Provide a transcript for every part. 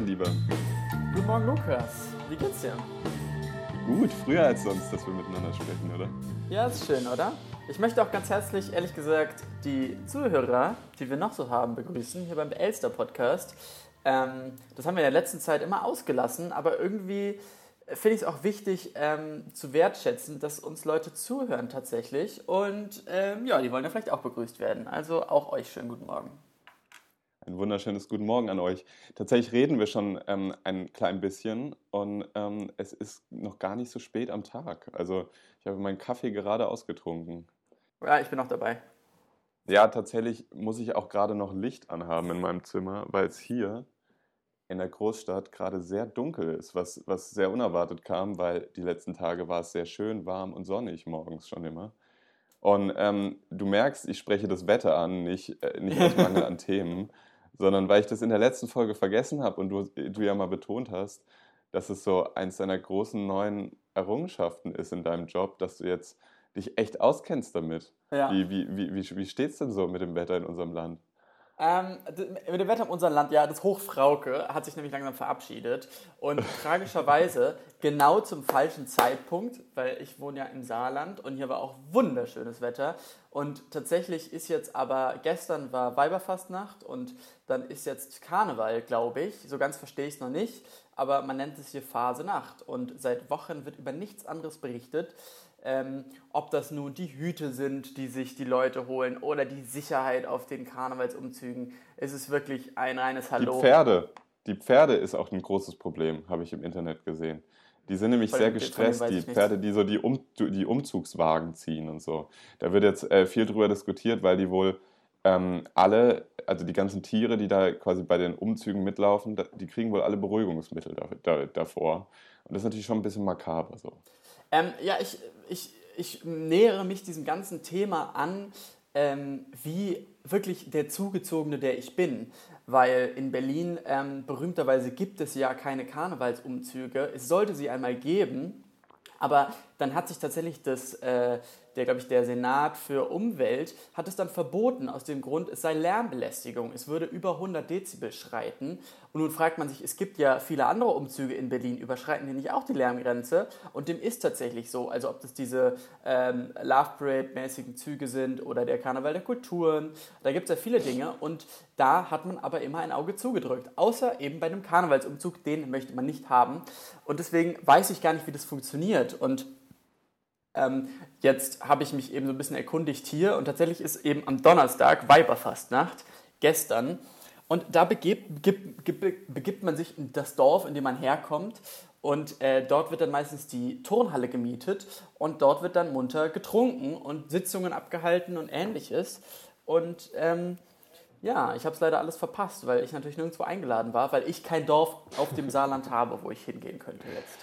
mein Lieber. Guten Morgen, Lukas. Wie geht's dir? Gut, früher als sonst, dass wir miteinander sprechen, oder? Ja, ist schön, oder? Ich möchte auch ganz herzlich, ehrlich gesagt, die Zuhörer, die wir noch so haben, begrüßen, hier beim Elster Podcast. Ähm, das haben wir in der letzten Zeit immer ausgelassen, aber irgendwie finde ich es auch wichtig ähm, zu wertschätzen, dass uns Leute zuhören tatsächlich. Und ähm, ja, die wollen ja vielleicht auch begrüßt werden. Also auch euch schönen guten Morgen. Ein wunderschönes Guten Morgen an euch. Tatsächlich reden wir schon ähm, ein klein bisschen und ähm, es ist noch gar nicht so spät am Tag. Also ich habe meinen Kaffee gerade ausgetrunken. Ja, ich bin auch dabei. Ja, tatsächlich muss ich auch gerade noch Licht anhaben in meinem Zimmer, weil es hier in der Großstadt gerade sehr dunkel ist, was, was sehr unerwartet kam, weil die letzten Tage war es sehr schön, warm und sonnig morgens schon immer. Und ähm, du merkst, ich spreche das Wetter an, nicht, äh, nicht aus Mangel an Themen, sondern weil ich das in der letzten Folge vergessen habe und du, du ja mal betont hast, dass es so eins deiner großen neuen Errungenschaften ist in deinem Job, dass du jetzt dich echt auskennst damit. Ja. Wie, wie, wie, wie, wie steht es denn so mit dem Wetter in unserem Land? Ähm, mit dem Wetter in unserem Land, ja, das Hochfrauke hat sich nämlich langsam verabschiedet. Und tragischerweise genau zum falschen Zeitpunkt, weil ich wohne ja im Saarland und hier war auch wunderschönes Wetter. Und tatsächlich ist jetzt aber, gestern war Weiberfastnacht und dann ist jetzt Karneval, glaube ich. So ganz verstehe ich es noch nicht, aber man nennt es hier Phase Nacht. Und seit Wochen wird über nichts anderes berichtet. Ähm, ob das nun die Hüte sind, die sich die Leute holen oder die Sicherheit auf den Karnevalsumzügen. Es ist wirklich ein reines Hallo. Die Pferde. Die Pferde ist auch ein großes Problem, habe ich im Internet gesehen. Die sind nämlich sehr gestresst, die Pferde, die so die, um, die Umzugswagen ziehen und so. Da wird jetzt äh, viel drüber diskutiert, weil die wohl ähm, alle, also die ganzen Tiere, die da quasi bei den Umzügen mitlaufen, die kriegen wohl alle Beruhigungsmittel da, da, davor. Und das ist natürlich schon ein bisschen makaber so. Ähm, ja, ich, ich, ich nähere mich diesem ganzen Thema an, ähm, wie wirklich der Zugezogene, der ich bin. Weil in Berlin ähm, berühmterweise gibt es ja keine Karnevalsumzüge. Es sollte sie einmal geben, aber dann hat sich tatsächlich das, äh, der, glaube ich, der Senat für Umwelt hat es dann verboten aus dem Grund, es sei Lärmbelästigung. Es würde über 100 Dezibel schreiten. Und nun fragt man sich, es gibt ja viele andere Umzüge in Berlin, überschreiten die nicht auch die Lärmgrenze? Und dem ist tatsächlich so. Also ob das diese ähm, Love Parade-mäßigen Züge sind oder der Karneval der Kulturen, da gibt es ja viele Dinge. Und da hat man aber immer ein Auge zugedrückt. Außer eben bei einem Karnevalsumzug, den möchte man nicht haben. Und deswegen weiß ich gar nicht, wie das funktioniert. Und ähm, jetzt habe ich mich eben so ein bisschen erkundigt hier und tatsächlich ist eben am Donnerstag Weiberfastnacht, gestern. Und da begibt, begibt, begibt man sich in das Dorf, in dem man herkommt. Und äh, dort wird dann meistens die Turnhalle gemietet und dort wird dann munter getrunken und Sitzungen abgehalten und ähnliches. Und ähm, ja, ich habe es leider alles verpasst, weil ich natürlich nirgendwo eingeladen war, weil ich kein Dorf auf dem Saarland habe, wo ich hingehen könnte jetzt.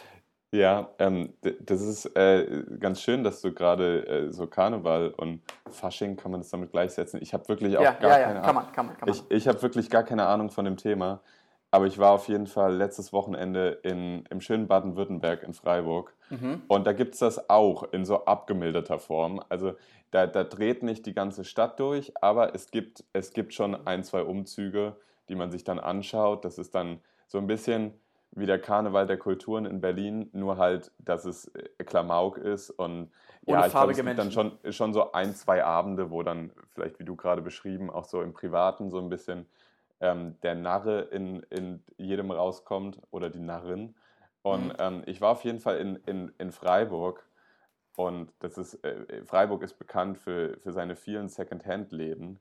Ja, ähm, das ist äh, ganz schön, dass du gerade äh, so Karneval und Fasching kann man das damit gleichsetzen. Ich habe wirklich auch ja, gar ja, keine Ahnung. Kann man, kann man, Ich, ich habe wirklich gar keine Ahnung von dem Thema. Aber ich war auf jeden Fall letztes Wochenende in, im schönen Baden-Württemberg in Freiburg. Mhm. Und da gibt es das auch in so abgemilderter Form. Also da, da dreht nicht die ganze Stadt durch, aber es gibt, es gibt schon ein, zwei Umzüge, die man sich dann anschaut. Das ist dann so ein bisschen wie der Karneval der Kulturen in Berlin, nur halt, dass es äh, Klamauk ist und Ohne ja, ich glaube, es gibt dann schon, schon so ein, zwei Abende, wo dann vielleicht, wie du gerade beschrieben, auch so im Privaten so ein bisschen ähm, der Narre in, in jedem rauskommt oder die Narrin. Und mhm. ähm, ich war auf jeden Fall in, in, in Freiburg und das ist, äh, Freiburg ist bekannt für, für seine vielen Second-Hand-Läden.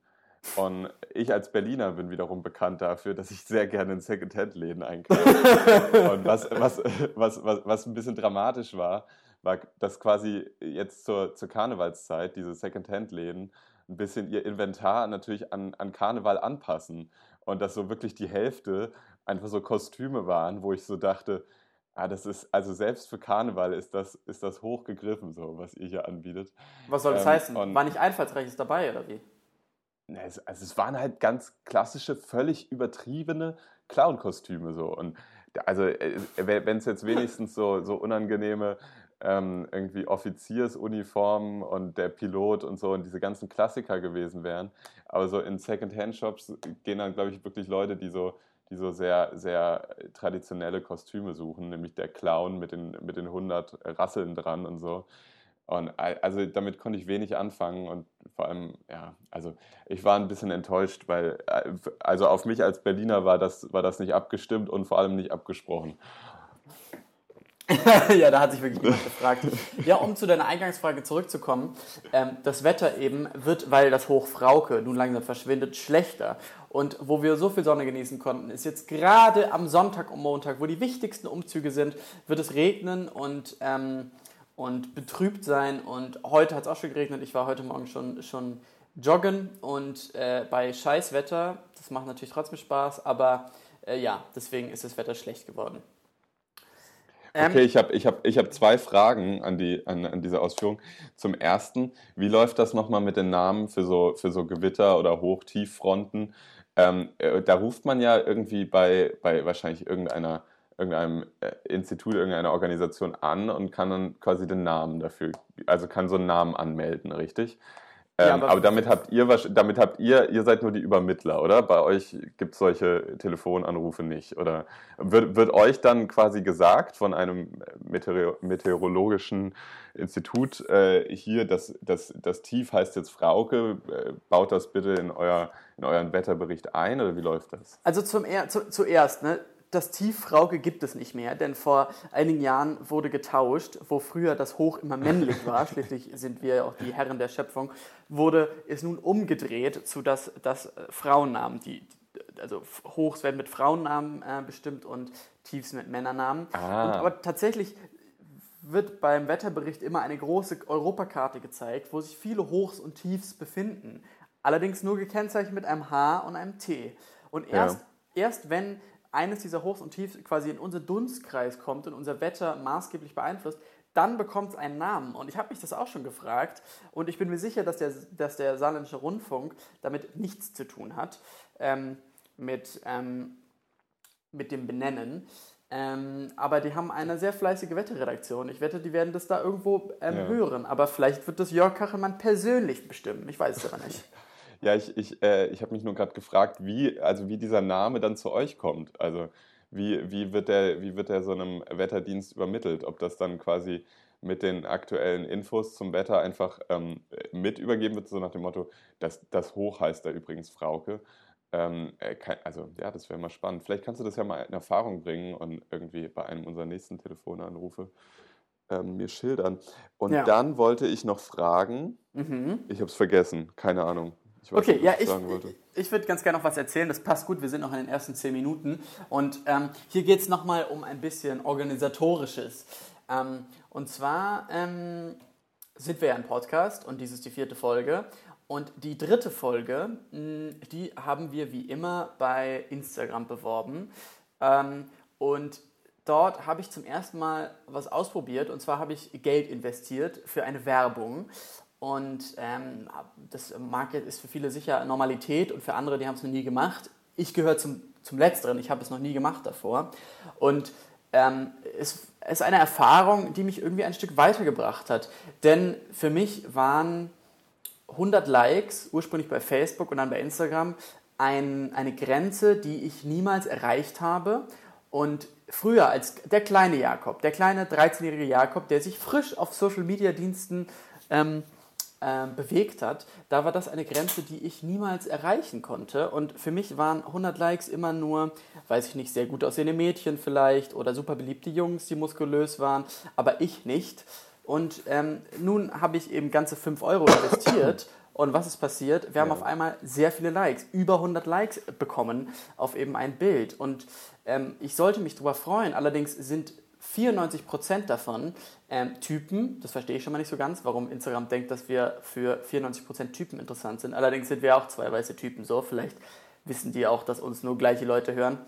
Und ich als Berliner bin wiederum bekannt dafür, dass ich sehr gerne in Secondhand-Läden einkaufe. Und was, was, was, was, was ein bisschen dramatisch war, war, dass quasi jetzt zur, zur Karnevalszeit diese Secondhand-Läden ein bisschen ihr Inventar natürlich an, an Karneval anpassen. Und dass so wirklich die Hälfte einfach so Kostüme waren, wo ich so dachte, Ah, das ist, also selbst für Karneval ist das, ist das hochgegriffen, so, was ihr hier anbietet. Was soll das ähm, heißen? War nicht Einfallsreiches dabei, oder wie? Also es waren halt ganz klassische, völlig übertriebene Clown-Kostüme so. Und also äh, wenn es jetzt wenigstens so, so unangenehme ähm, irgendwie Offiziersuniformen und der Pilot und so und diese ganzen Klassiker gewesen wären. Aber so in Second-Hand-Shops gehen dann, glaube ich, wirklich Leute, die so die so sehr, sehr traditionelle Kostüme suchen, nämlich der Clown mit den, mit den 100 Rasseln dran und so. Und also damit konnte ich wenig anfangen und vor allem, ja, also ich war ein bisschen enttäuscht, weil äh, also auf mich als Berliner war das, war das nicht abgestimmt und vor allem nicht abgesprochen. ja, da hat sich wirklich jemand gefragt. Ja, um zu deiner Eingangsfrage zurückzukommen, ähm, das Wetter eben wird, weil das Hoch Frauke nun langsam verschwindet, schlechter. Und wo wir so viel Sonne genießen konnten, ist jetzt gerade am Sonntag und Montag, wo die wichtigsten Umzüge sind, wird es regnen und, ähm, und betrübt sein. Und heute hat es auch schon geregnet. Ich war heute Morgen schon, schon joggen und äh, bei Scheißwetter, das macht natürlich trotzdem Spaß, aber äh, ja, deswegen ist das Wetter schlecht geworden. Ähm, okay, ich habe ich hab, ich hab zwei Fragen an, die, an, an diese Ausführung. Zum ersten, wie läuft das nochmal mit den Namen für so, für so Gewitter oder Hochtieffronten? Ähm, äh, da ruft man ja irgendwie bei, bei wahrscheinlich irgendeiner, irgendeinem äh, Institut, irgendeiner Organisation an und kann dann quasi den Namen dafür, also kann so einen Namen anmelden, richtig? Ähm, ja, aber, aber, damit habt ihr damit habt ihr, ihr seid nur die Übermittler, oder? Bei euch gibt es solche Telefonanrufe nicht. Oder wird, wird euch dann quasi gesagt von einem Meteor meteorologischen Institut, äh, hier, das, das, das Tief heißt jetzt Frauke, äh, baut das bitte in, euer, in euren Wetterbericht ein oder wie läuft das? Also zum er zu, zuerst, ne? Das Tief Frauke gibt es nicht mehr, denn vor einigen Jahren wurde getauscht, wo früher das Hoch immer männlich war, schließlich sind wir auch die Herren der Schöpfung, wurde es nun umgedreht zu das, das Frauennamen, die, also Hochs werden mit Frauennamen äh, bestimmt und Tiefs mit Männernamen. Ah. Und, aber tatsächlich wird beim Wetterbericht immer eine große Europakarte gezeigt, wo sich viele Hochs und Tiefs befinden. Allerdings nur gekennzeichnet mit einem H und einem T. Und erst, ja. erst wenn eines dieser Hochs und Tiefs quasi in unseren Dunstkreis kommt und unser Wetter maßgeblich beeinflusst, dann bekommt es einen Namen. Und ich habe mich das auch schon gefragt und ich bin mir sicher, dass der, dass der Saarländische Rundfunk damit nichts zu tun hat, ähm, mit, ähm, mit dem Benennen. Ähm, aber die haben eine sehr fleißige Wetterredaktion. Ich wette, die werden das da irgendwo ähm, ja. hören. Aber vielleicht wird das Jörg Kachelmann persönlich bestimmen. Ich weiß es aber nicht. Ja, ich, ich, äh, ich habe mich nur gerade gefragt, wie, also wie dieser Name dann zu euch kommt. Also wie, wie, wird der, wie wird der so einem Wetterdienst übermittelt? Ob das dann quasi mit den aktuellen Infos zum Wetter einfach ähm, mit übergeben wird, so nach dem Motto, das, das Hoch heißt da übrigens Frauke. Ähm, äh, also ja, das wäre mal spannend. Vielleicht kannst du das ja mal in Erfahrung bringen und irgendwie bei einem unserer nächsten Telefonanrufe ähm, mir schildern. Und ja. dann wollte ich noch fragen, mhm. ich habe es vergessen, keine Ahnung. Ich weiß okay, nicht, ja, ich, ich, ich würde ganz gerne noch was erzählen. Das passt gut, wir sind noch in den ersten zehn Minuten. Und ähm, hier geht es nochmal um ein bisschen Organisatorisches. Ähm, und zwar ähm, sind wir ja ein Podcast und dies ist die vierte Folge. Und die dritte Folge, mh, die haben wir wie immer bei Instagram beworben. Ähm, und dort habe ich zum ersten Mal was ausprobiert. Und zwar habe ich Geld investiert für eine Werbung. Und ähm, das Market ist für viele sicher Normalität und für andere, die haben es noch nie gemacht. Ich gehöre zum, zum Letzteren, ich habe es noch nie gemacht davor. Und ähm, es ist eine Erfahrung, die mich irgendwie ein Stück weitergebracht hat. Denn für mich waren 100 Likes, ursprünglich bei Facebook und dann bei Instagram, ein, eine Grenze, die ich niemals erreicht habe. Und früher als der kleine Jakob, der kleine 13-jährige Jakob, der sich frisch auf Social-Media-Diensten ähm, äh, bewegt hat, da war das eine Grenze, die ich niemals erreichen konnte. Und für mich waren 100 Likes immer nur, weiß ich nicht, sehr gut aussehende Mädchen vielleicht oder super beliebte Jungs, die muskulös waren, aber ich nicht. Und ähm, nun habe ich eben ganze 5 Euro investiert. Und was ist passiert? Wir haben auf einmal sehr viele Likes, über 100 Likes bekommen auf eben ein Bild. Und ähm, ich sollte mich darüber freuen. Allerdings sind 94% davon ähm, Typen, das verstehe ich schon mal nicht so ganz, warum Instagram denkt, dass wir für 94% Typen interessant sind. Allerdings sind wir auch zwei weiße Typen so, vielleicht wissen die auch, dass uns nur gleiche Leute hören.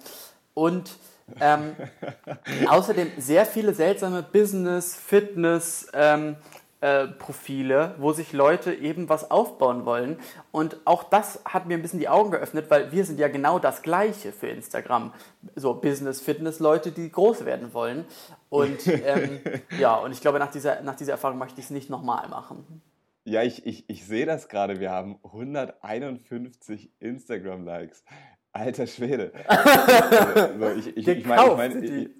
Und ähm, außerdem sehr viele seltsame Business, Fitness, ähm, äh, Profile, wo sich Leute eben was aufbauen wollen. Und auch das hat mir ein bisschen die Augen geöffnet, weil wir sind ja genau das Gleiche für Instagram. So Business, Fitness, Leute, die groß werden wollen. Und ähm, ja, und ich glaube, nach dieser, nach dieser Erfahrung möchte ich es nicht nochmal machen. Ja, ich, ich, ich sehe das gerade. Wir haben 151 Instagram-Likes. Alter Schwede. also, ich ich, ich meine,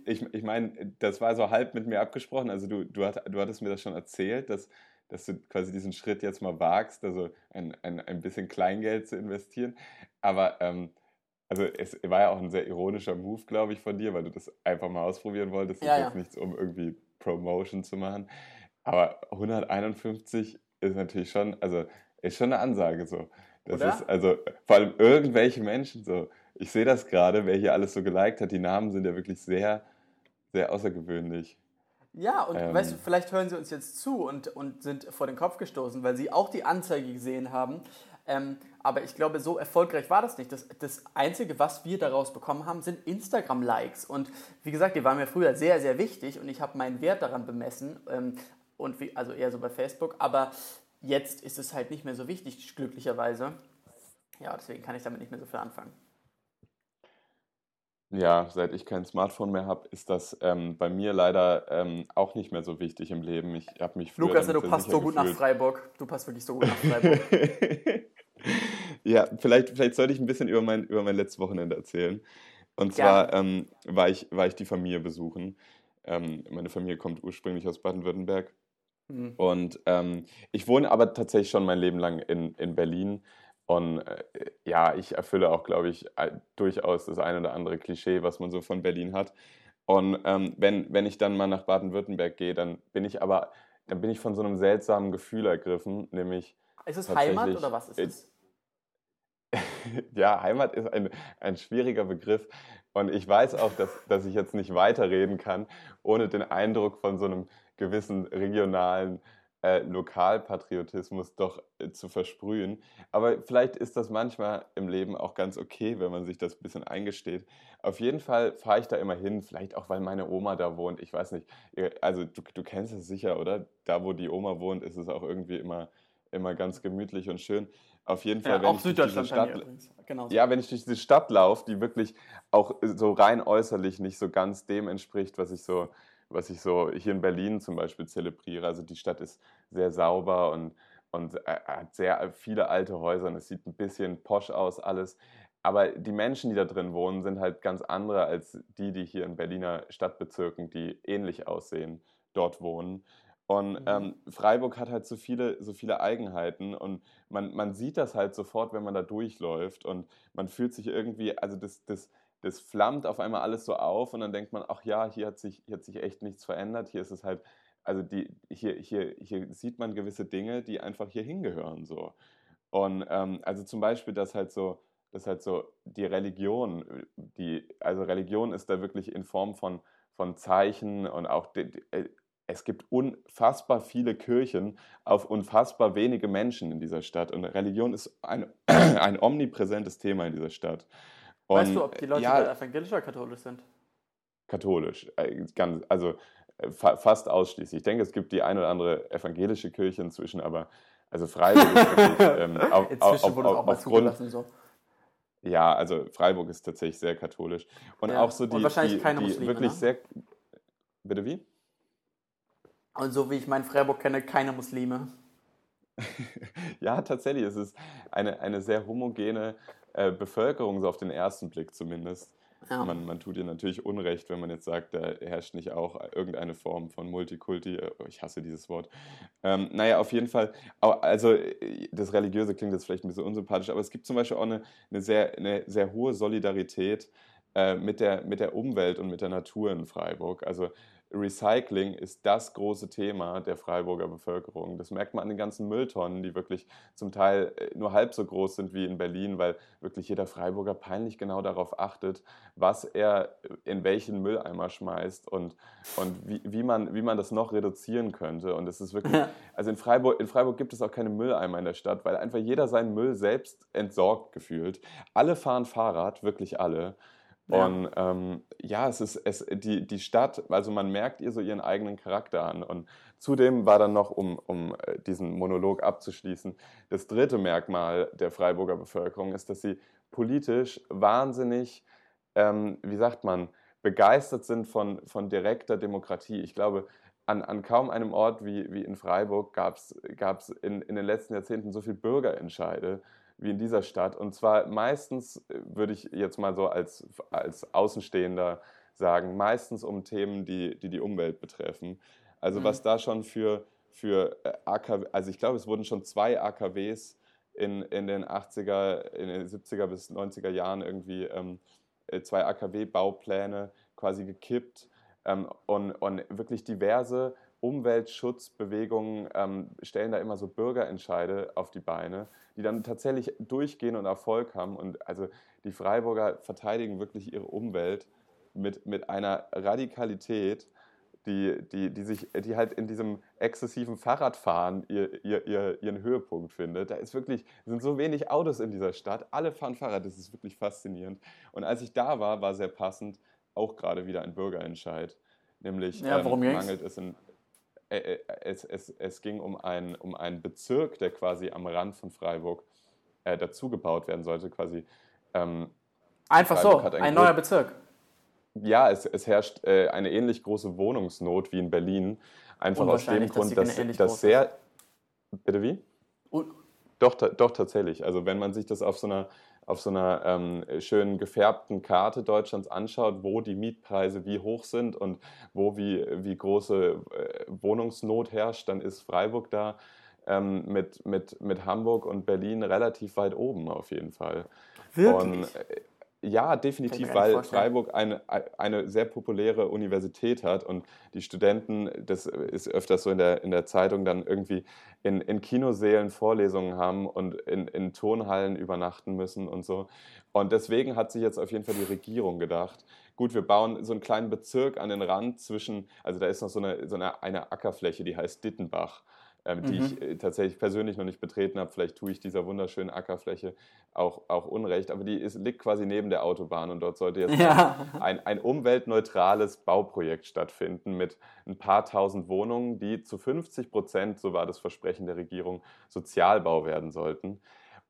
ich mein, ich, mein, das war so halb mit mir abgesprochen. Also du, du, hat, du hattest mir das schon erzählt, dass, dass du quasi diesen Schritt jetzt mal wagst, also ein, ein, ein bisschen Kleingeld zu investieren. Aber ähm, also es war ja auch ein sehr ironischer Move, glaube ich, von dir, weil du das einfach mal ausprobieren wolltest. Ja, das ist ja. jetzt nichts, um irgendwie Promotion zu machen. Aber 151 ist natürlich schon, also ist schon eine Ansage so. Das Oder? ist also vor allem irgendwelche Menschen so. Ich sehe das gerade, wer hier alles so geliked hat. Die Namen sind ja wirklich sehr, sehr außergewöhnlich. Ja, und ähm, weißt du, vielleicht hören sie uns jetzt zu und, und sind vor den Kopf gestoßen, weil sie auch die Anzeige gesehen haben. Ähm, aber ich glaube, so erfolgreich war das nicht. Das, das Einzige, was wir daraus bekommen haben, sind Instagram-Likes. Und wie gesagt, die waren mir früher sehr, sehr wichtig und ich habe meinen Wert daran bemessen. Ähm, und wie, also eher so bei Facebook. Aber Jetzt ist es halt nicht mehr so wichtig, glücklicherweise. Ja, deswegen kann ich damit nicht mehr so viel anfangen. Ja, seit ich kein Smartphone mehr habe, ist das ähm, bei mir leider ähm, auch nicht mehr so wichtig im Leben. Ich habe mich Lukas, du passt so gut gefühlt. nach Freiburg. Du passt wirklich so gut nach Freiburg. ja, vielleicht, vielleicht sollte ich ein bisschen über mein, über mein letztes Wochenende erzählen. Und zwar ähm, war, ich, war ich die Familie besuchen. Ähm, meine Familie kommt ursprünglich aus Baden-Württemberg Mhm. Und ähm, ich wohne aber tatsächlich schon mein Leben lang in, in Berlin. Und äh, ja, ich erfülle auch, glaube ich, durchaus das ein oder andere Klischee, was man so von Berlin hat. Und ähm, wenn, wenn ich dann mal nach Baden-Württemberg gehe, dann bin ich aber, dann bin ich von so einem seltsamen Gefühl ergriffen, nämlich. Ist es Heimat oder was ist es? ja, Heimat ist ein, ein schwieriger Begriff. Und ich weiß auch, dass, dass ich jetzt nicht weiterreden kann, ohne den Eindruck von so einem gewissen regionalen äh, Lokalpatriotismus doch äh, zu versprühen. Aber vielleicht ist das manchmal im Leben auch ganz okay, wenn man sich das ein bisschen eingesteht. Auf jeden Fall fahre ich da immer hin, vielleicht auch, weil meine Oma da wohnt. Ich weiß nicht, also du, du kennst es sicher, oder? Da, wo die Oma wohnt, ist es auch irgendwie immer, immer ganz gemütlich und schön. Auf jeden Fall, ja, wenn auch ich Süddeutschland Stadt, übrigens. Genau. Ja, wenn ich durch diese Stadt laufe, die wirklich auch so rein äußerlich nicht so ganz dem entspricht, was ich so was ich so hier in Berlin zum Beispiel zelebriere. Also die Stadt ist sehr sauber und, und äh, hat sehr viele alte Häuser und es sieht ein bisschen posch aus alles. Aber die Menschen, die da drin wohnen, sind halt ganz andere als die, die hier in Berliner Stadtbezirken, die ähnlich aussehen, dort wohnen. Und mhm. ähm, Freiburg hat halt so viele, so viele Eigenheiten und man, man sieht das halt sofort, wenn man da durchläuft und man fühlt sich irgendwie, also das, das, das flammt auf einmal alles so auf und dann denkt man, ach ja, hier hat sich, hier hat sich echt nichts verändert. Hier ist es halt, also die, hier, hier, hier sieht man gewisse Dinge, die einfach hier hingehören. So. Und ähm, also zum Beispiel, dass halt so, dass halt so die Religion, die, also Religion ist da wirklich in Form von, von Zeichen und auch die, die, äh, es gibt unfassbar viele Kirchen auf unfassbar wenige Menschen in dieser Stadt. Und Religion ist ein, ein omnipräsentes Thema in dieser Stadt. Und, weißt du, ob die Leute ja, evangelisch oder katholisch sind? Katholisch. Äh, ganz, also äh, fa fast ausschließlich. Ich denke, es gibt die ein oder andere evangelische Kirche inzwischen, aber also Freiburg ist wirklich ähm, auf, auf, auf, auf, aufgrund, so. Ja, also Freiburg ist tatsächlich sehr katholisch. Und ja. auch so die, und wahrscheinlich die, keine die Muslime, wirklich ne? sehr. Bitte wie? Und so wie ich meinen Freiburg kenne, keine Muslime. ja, tatsächlich. Es ist eine, eine sehr homogene äh, Bevölkerung, so auf den ersten Blick zumindest. Ja. Man, man tut ihr natürlich Unrecht, wenn man jetzt sagt, da herrscht nicht auch irgendeine Form von Multikulti. Äh, ich hasse dieses Wort. Ähm, naja, auf jeden Fall, also das Religiöse klingt jetzt vielleicht ein bisschen unsympathisch, aber es gibt zum Beispiel auch eine, eine, sehr, eine sehr hohe Solidarität äh, mit, der, mit der Umwelt und mit der Natur in Freiburg. Also Recycling ist das große Thema der Freiburger Bevölkerung. Das merkt man an den ganzen Mülltonnen, die wirklich zum Teil äh, nur halb so groß sind wie in Berlin, weil wirklich jeder Freiburger peinlich genau darauf achtet, was er in welchen Mülleimer schmeißt und, und wie, wie, man, wie man das noch reduzieren könnte. Und es ist wirklich, also in Freiburg, in Freiburg gibt es auch keine Mülleimer in der Stadt, weil einfach jeder seinen Müll selbst entsorgt gefühlt. Alle fahren Fahrrad, wirklich alle. Und ähm, ja, es ist es, die, die Stadt, also man merkt ihr so ihren eigenen Charakter an. Und zudem war dann noch, um, um äh, diesen Monolog abzuschließen, das dritte Merkmal der Freiburger Bevölkerung ist, dass sie politisch wahnsinnig, ähm, wie sagt man, begeistert sind von, von direkter Demokratie. Ich glaube, an, an kaum einem Ort wie, wie in Freiburg gab es in, in den letzten Jahrzehnten so viele Bürgerentscheide wie in dieser Stadt. Und zwar meistens, äh, würde ich jetzt mal so als, als Außenstehender sagen, meistens um Themen, die die, die Umwelt betreffen. Also mhm. was da schon für, für äh, AKW, also ich glaube, es wurden schon zwei AKWs in, in den 80er, in den 70er bis 90er Jahren irgendwie ähm, äh, zwei AKW-Baupläne quasi gekippt ähm, und, und wirklich diverse Umweltschutzbewegungen ähm, stellen da immer so Bürgerentscheide auf die Beine, die dann tatsächlich durchgehen und Erfolg haben. Und also die Freiburger verteidigen wirklich ihre Umwelt mit, mit einer Radikalität, die, die, die, sich, die halt in diesem exzessiven Fahrradfahren ihr, ihr, ihr, ihren Höhepunkt findet. Da ist wirklich, sind so wenig Autos in dieser Stadt, alle fahren Fahrrad, das ist wirklich faszinierend. Und als ich da war, war sehr passend auch gerade wieder ein Bürgerentscheid. Nämlich ja, ähm, mangelt es in, äh, äh, es, es, es ging um, ein, um einen Bezirk, der quasi am Rand von Freiburg äh, dazugebaut werden sollte. Quasi, ähm, Einfach Freiburg so, ein, ein neuer Bezirk. Ja, es, es herrscht äh, eine ähnlich große Wohnungsnot wie in Berlin. Einfach aus dem Grund, dass, dass, dass sehr. Bitte wie? Und doch, doch, tatsächlich. Also wenn man sich das auf so einer auf so einer ähm, schönen gefärbten Karte Deutschlands anschaut, wo die Mietpreise wie hoch sind und wo wie, wie große äh, Wohnungsnot herrscht, dann ist Freiburg da ähm, mit, mit, mit Hamburg und Berlin relativ weit oben auf jeden Fall. Wirklich? Und, äh, ja, definitiv, weil Freiburg eine, eine sehr populäre Universität hat und die Studenten, das ist öfters so in der, in der Zeitung, dann irgendwie in, in Kinosälen Vorlesungen haben und in, in Turnhallen übernachten müssen und so. Und deswegen hat sich jetzt auf jeden Fall die Regierung gedacht, gut, wir bauen so einen kleinen Bezirk an den Rand zwischen, also da ist noch so eine, so eine, eine Ackerfläche, die heißt Dittenbach ähm, die mhm. ich äh, tatsächlich persönlich noch nicht betreten habe. Vielleicht tue ich dieser wunderschönen Ackerfläche auch, auch Unrecht, aber die ist, liegt quasi neben der Autobahn und dort sollte jetzt ja. ein, ein umweltneutrales Bauprojekt stattfinden mit ein paar tausend Wohnungen, die zu 50 Prozent, so war das Versprechen der Regierung, Sozialbau werden sollten.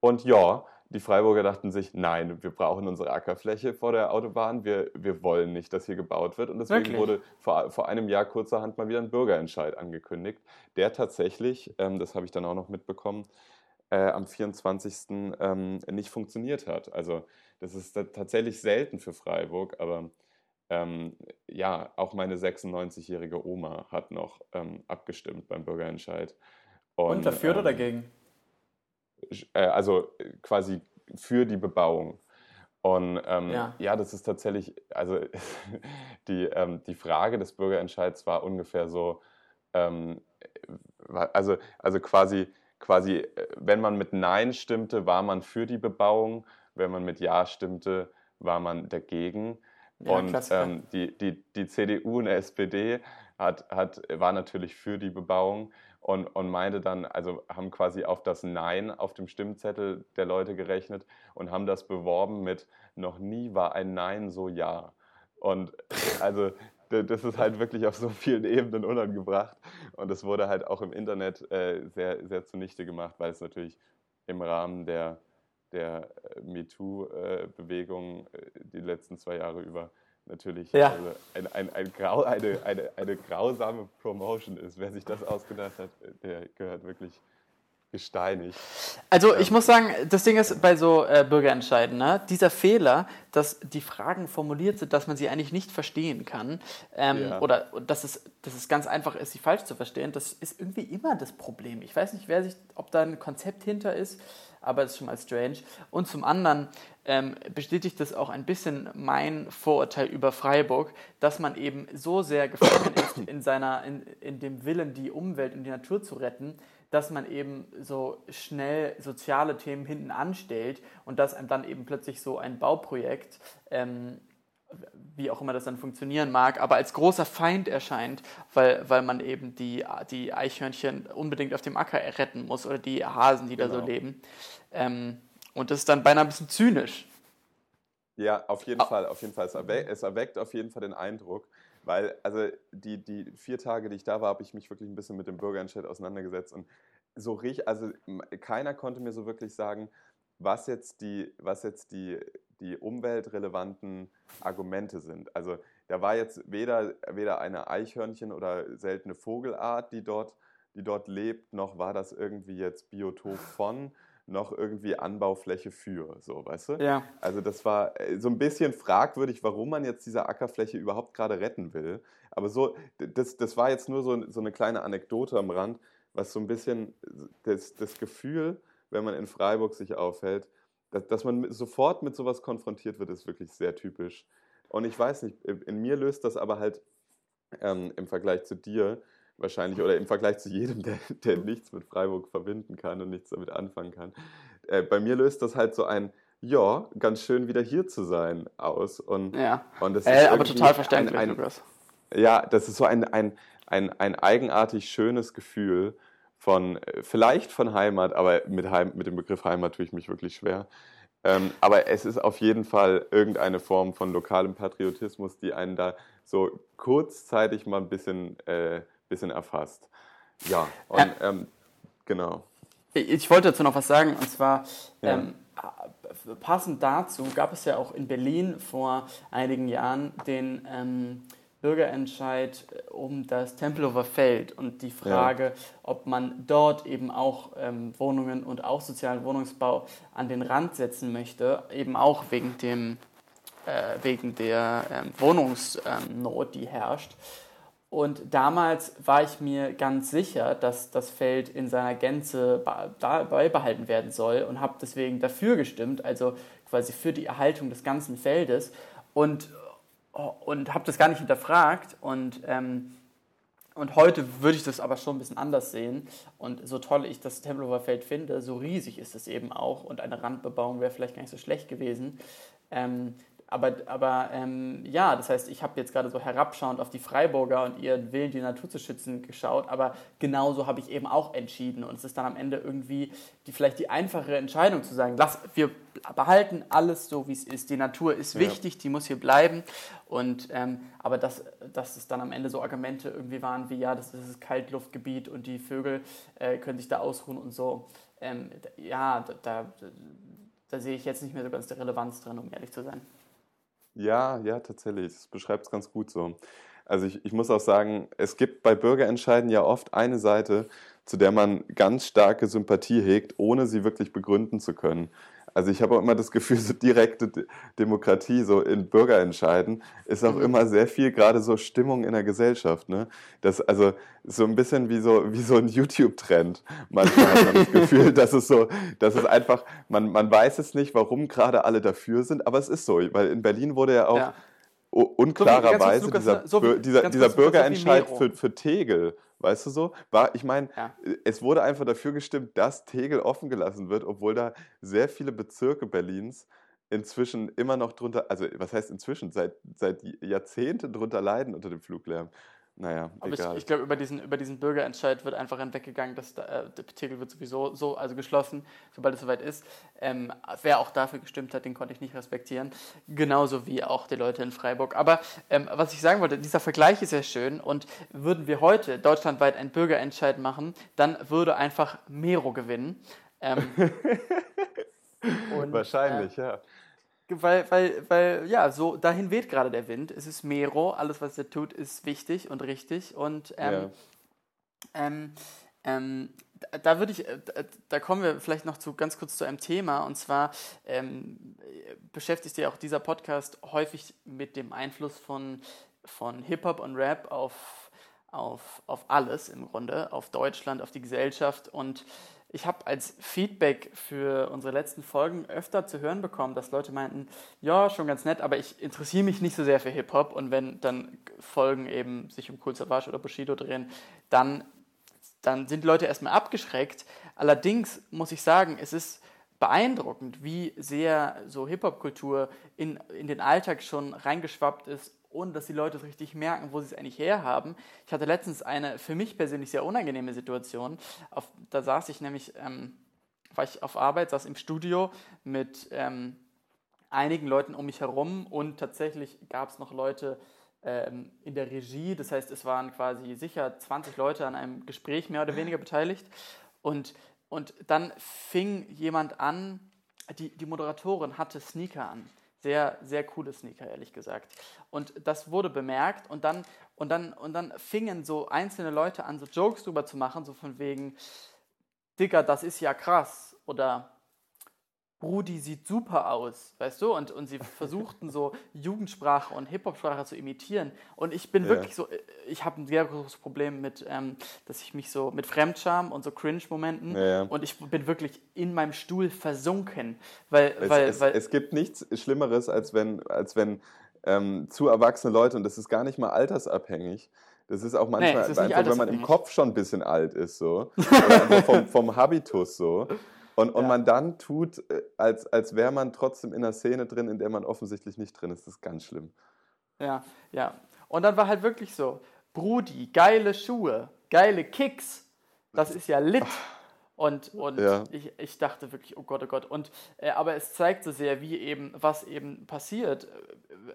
Und ja, die Freiburger dachten sich, nein, wir brauchen unsere Ackerfläche vor der Autobahn, wir, wir wollen nicht, dass hier gebaut wird. Und deswegen Wirklich? wurde vor, vor einem Jahr kurzerhand mal wieder ein Bürgerentscheid angekündigt, der tatsächlich, ähm, das habe ich dann auch noch mitbekommen, äh, am 24. Ähm, nicht funktioniert hat. Also das ist tatsächlich selten für Freiburg, aber ähm, ja, auch meine 96-jährige Oma hat noch ähm, abgestimmt beim Bürgerentscheid. Und, Und dafür oder ähm, dagegen? Äh, also quasi für die Bebauung. Und ähm, ja. ja. das ist tatsächlich, also die, ähm, die Frage des Bürgerentscheids war ungefähr so, ähm, also, also quasi, quasi, äh, wenn man mit Nein stimmte, war man für die Bebauung, wenn man mit Ja stimmte, war man dagegen. Ja, und ähm, die, die, die CDU und die SPD hat, hat, war natürlich für die Bebauung und, und meinte dann, also haben quasi auf das Nein auf dem Stimmzettel der Leute gerechnet und haben das beworben mit noch nie war ein Nein so ja. Und also das ist halt wirklich auf so vielen Ebenen unangebracht. Und es wurde halt auch im Internet äh, sehr, sehr zunichte gemacht, weil es natürlich im Rahmen der, der äh, MeToo-Bewegung äh, die letzten zwei Jahre über natürlich ja. also ein, ein, ein Grau, eine, eine, eine grausame Promotion ist. Wer sich das ausgedacht hat, der gehört wirklich gesteinigt. Also ich muss sagen, das Ding ist bei so äh, Bürgerentscheiden, ne? dieser Fehler, dass die Fragen formuliert sind, dass man sie eigentlich nicht verstehen kann ähm, ja. oder dass es, dass es ganz einfach ist, sie falsch zu verstehen, das ist irgendwie immer das Problem. Ich weiß nicht, wer sich, ob da ein Konzept hinter ist, aber das ist schon mal strange. Und zum anderen ähm, bestätigt das auch ein bisschen mein Vorurteil über Freiburg, dass man eben so sehr gefangen ist in, seiner, in, in dem Willen, die Umwelt und die Natur zu retten, dass man eben so schnell soziale Themen hinten anstellt und dass einem dann eben plötzlich so ein Bauprojekt ähm, wie auch immer das dann funktionieren mag, aber als großer Feind erscheint, weil, weil man eben die, die Eichhörnchen unbedingt auf dem Acker retten muss oder die Hasen, die genau. da so genau. leben. Ähm, und das ist dann beinahe ein bisschen zynisch. Ja, auf jeden ah. Fall, auf jeden Fall. Es erweckt, es erweckt auf jeden Fall den Eindruck, weil, also die, die vier Tage, die ich da war, habe ich mich wirklich ein bisschen mit dem Bürgerentscheid auseinandergesetzt und so richtig, also keiner konnte mir so wirklich sagen, was jetzt die, was jetzt die, die umweltrelevanten Argumente sind. Also da war jetzt weder, weder eine Eichhörnchen oder seltene Vogelart, die dort, die dort lebt, noch war das irgendwie jetzt Biotop von, noch irgendwie Anbaufläche für, so, weißt du? Ja. Also das war äh, so ein bisschen fragwürdig, warum man jetzt diese Ackerfläche überhaupt gerade retten will. Aber so, das, das war jetzt nur so, so eine kleine Anekdote am Rand, was so ein bisschen das, das Gefühl, wenn man in Freiburg sich aufhält, dass, dass man sofort mit sowas konfrontiert wird, ist wirklich sehr typisch. Und ich weiß nicht, in mir löst das aber halt ähm, im Vergleich zu dir wahrscheinlich oder im Vergleich zu jedem, der, der nichts mit Freiburg verbinden kann und nichts damit anfangen kann. Äh, bei mir löst das halt so ein, ja, ganz schön wieder hier zu sein aus. Und, ja, und das äh, aber total verständlich. Ein, ein, ja, das ist so ein, ein, ein, ein eigenartig schönes Gefühl von, äh, vielleicht von Heimat, aber mit, Heim, mit dem Begriff Heimat tue ich mich wirklich schwer. Ähm, aber es ist auf jeden Fall irgendeine Form von lokalem Patriotismus, die einen da so kurzzeitig mal ein bisschen, äh, bisschen erfasst. Ja, und ähm, genau. Ich wollte dazu noch was sagen, und zwar ja. ähm, passend dazu gab es ja auch in Berlin vor einigen Jahren den ähm, Bürgerentscheid äh, um das Tempelhofer Feld und die Frage, ja. ob man dort eben auch ähm, Wohnungen und auch sozialen Wohnungsbau an den Rand setzen möchte, eben auch wegen, dem, äh, wegen der ähm, Wohnungsnot, die herrscht. Und damals war ich mir ganz sicher, dass das Feld in seiner Gänze beibehalten werden soll und habe deswegen dafür gestimmt, also quasi für die Erhaltung des ganzen Feldes. Und und habe das gar nicht hinterfragt und ähm, und heute würde ich das aber schon ein bisschen anders sehen. Und so toll ich das Tempelhofer Feld finde, so riesig ist es eben auch. Und eine Randbebauung wäre vielleicht gar nicht so schlecht gewesen. Ähm, aber, aber ähm, ja, das heißt, ich habe jetzt gerade so herabschauend auf die Freiburger und ihren Willen, die Natur zu schützen, geschaut, aber genauso habe ich eben auch entschieden. Und es ist dann am Ende irgendwie die, vielleicht die einfachere Entscheidung zu sagen, lass, wir behalten alles so, wie es ist. Die Natur ist ja. wichtig, die muss hier bleiben. Und, ähm, aber dass, dass es dann am Ende so Argumente irgendwie waren wie, ja, das ist das Kaltluftgebiet und die Vögel äh, können sich da ausruhen und so. Ähm, ja, da, da, da sehe ich jetzt nicht mehr so ganz die Relevanz drin, um ehrlich zu sein. Ja, ja, tatsächlich. Das beschreibt es ganz gut so. Also ich, ich muss auch sagen, es gibt bei Bürgerentscheiden ja oft eine Seite, zu der man ganz starke Sympathie hegt, ohne sie wirklich begründen zu können. Also ich habe auch immer das Gefühl, so direkte Demokratie, so in Bürgerentscheiden, ist auch mhm. immer sehr viel gerade so Stimmung in der Gesellschaft. Ne? Das, also so ein bisschen wie so, wie so ein YouTube-Trend. Manchmal hat man das Gefühl, dass es so, dass es einfach, man, man weiß es nicht, warum gerade alle dafür sind, aber es ist so, weil in Berlin wurde ja auch ja. unklarerweise so dieser, so dieser, dieser Bürgerentscheid für, für Tegel Weißt du so? War, ich meine, ja. es wurde einfach dafür gestimmt, dass Tegel offen gelassen wird, obwohl da sehr viele Bezirke Berlins inzwischen immer noch drunter, also was heißt inzwischen, seit, seit Jahrzehnten drunter leiden unter dem Fluglärm. Naja, Aber egal. ich, ich glaube, über diesen, über diesen Bürgerentscheid wird einfach hinweggegangen, dass da, äh, der Tegel wird sowieso so, also geschlossen, sobald es soweit ist. Ähm, wer auch dafür gestimmt hat, den konnte ich nicht respektieren. Genauso wie auch die Leute in Freiburg. Aber ähm, was ich sagen wollte, dieser Vergleich ist ja schön und würden wir heute deutschlandweit einen Bürgerentscheid machen, dann würde einfach Mero gewinnen. Ähm, und, Wahrscheinlich, äh, ja weil, weil, weil, ja, so dahin weht gerade der Wind. Es ist Mero, alles, was er tut, ist wichtig und richtig. Und ähm, ja. ähm, ähm, da würde ich, äh, da kommen wir vielleicht noch zu ganz kurz zu einem Thema und zwar ähm, beschäftigt sich auch dieser Podcast häufig mit dem Einfluss von, von Hip-Hop und Rap auf, auf, auf alles im Grunde, auf Deutschland, auf die Gesellschaft und ich habe als Feedback für unsere letzten Folgen öfter zu hören bekommen, dass Leute meinten, ja, schon ganz nett, aber ich interessiere mich nicht so sehr für Hip-Hop und wenn dann Folgen eben sich um Cool Savage oder Bushido drehen, dann, dann sind Leute erstmal abgeschreckt. Allerdings muss ich sagen, es ist beeindruckend, wie sehr so Hip-Hop-Kultur in, in den Alltag schon reingeschwappt ist ohne dass die Leute es richtig merken, wo sie es eigentlich herhaben. Ich hatte letztens eine für mich persönlich sehr unangenehme Situation. Auf, da saß ich nämlich, ähm, war ich auf Arbeit, saß im Studio mit ähm, einigen Leuten um mich herum und tatsächlich gab es noch Leute ähm, in der Regie. Das heißt, es waren quasi sicher 20 Leute an einem Gespräch mehr oder weniger beteiligt. Und, und dann fing jemand an, die, die Moderatorin hatte Sneaker an sehr, sehr coole Sneaker, ehrlich gesagt. Und das wurde bemerkt und dann, und dann, und dann fingen so einzelne Leute an, so Jokes drüber zu machen, so von wegen, Digga, das ist ja krass. Oder Brudi sieht super aus, weißt du? Und, und sie versuchten so Jugendsprache und Hip-Hop-Sprache zu imitieren. Und ich bin ja. wirklich so, ich habe ein sehr großes Problem mit, ähm, dass ich mich so mit Fremdscham und so Cringe-Momenten ja. und ich bin wirklich in meinem Stuhl versunken. Weil, es, weil, es, weil, es gibt nichts Schlimmeres, als wenn, als wenn ähm, zu erwachsene Leute, und das ist gar nicht mal altersabhängig, das ist auch manchmal, nee, ist einfach, wenn man im Kopf schon ein bisschen alt ist, so, oder vom, vom Habitus so. Und, und ja. man dann tut, äh, als, als wäre man trotzdem in einer Szene drin, in der man offensichtlich nicht drin ist. Das ist ganz schlimm. Ja, ja. Und dann war halt wirklich so, Brudi, geile Schuhe, geile Kicks, das ist ja lit. Und, und ja. ich, ich dachte wirklich, oh Gott, oh Gott. Und, äh, aber es zeigt so sehr, wie eben, was eben passiert,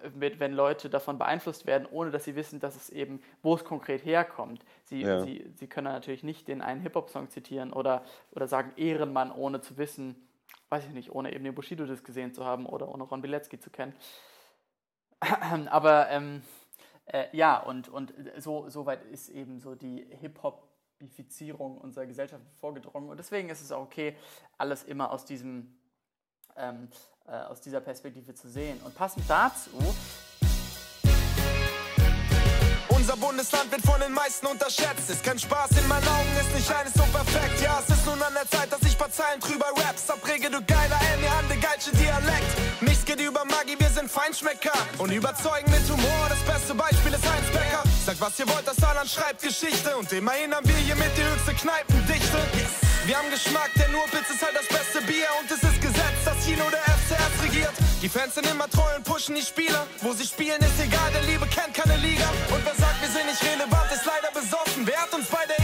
äh, mit, wenn Leute davon beeinflusst werden, ohne dass sie wissen, dass es eben, wo es konkret herkommt. Sie, ja. sie, sie können natürlich nicht den einen Hip-Hop-Song zitieren oder, oder sagen Ehrenmann, ohne zu wissen, weiß ich nicht, ohne eben den Bushido das gesehen zu haben oder ohne Ron Bilecki zu kennen. aber ähm, äh, ja, und, und so, so weit ist eben so die Hip-Hop- Ifizierung unserer Gesellschaft vorgedrungen. Und deswegen ist es auch okay, alles immer aus, diesem, ähm, äh, aus dieser Perspektive zu sehen. Und passend dazu unser Bundesland wird von den meisten unterschätzt. Ist kein Spaß, in meinen Augen ist nicht eines so perfekt. Ja, es ist nun an der Zeit, dass ich paar Zeilen drüber raps. Abrege, du geiler L, mir an der geilste Dialekt. Nichts geht über Magie, wir sind Feinschmecker. Und überzeugen mit Humor, das beste Beispiel ist Heinz Becker. Sagt, was ihr wollt, das Saarland schreibt Geschichte. Und immerhin haben wir hier mit die höchste Kneipendichte. Wir haben Geschmack, der Nurpitz ist halt das beste Bier. Und es ist Gesetz, dass Chino der FCS regiert. Die Fans sind immer treu und pushen die Spieler. Wo sie spielen, ist egal, der Liebe kennt keine Liga. Und wer sagt, wir sind nicht relevant, ist leider besoffen. Wer hat uns bei der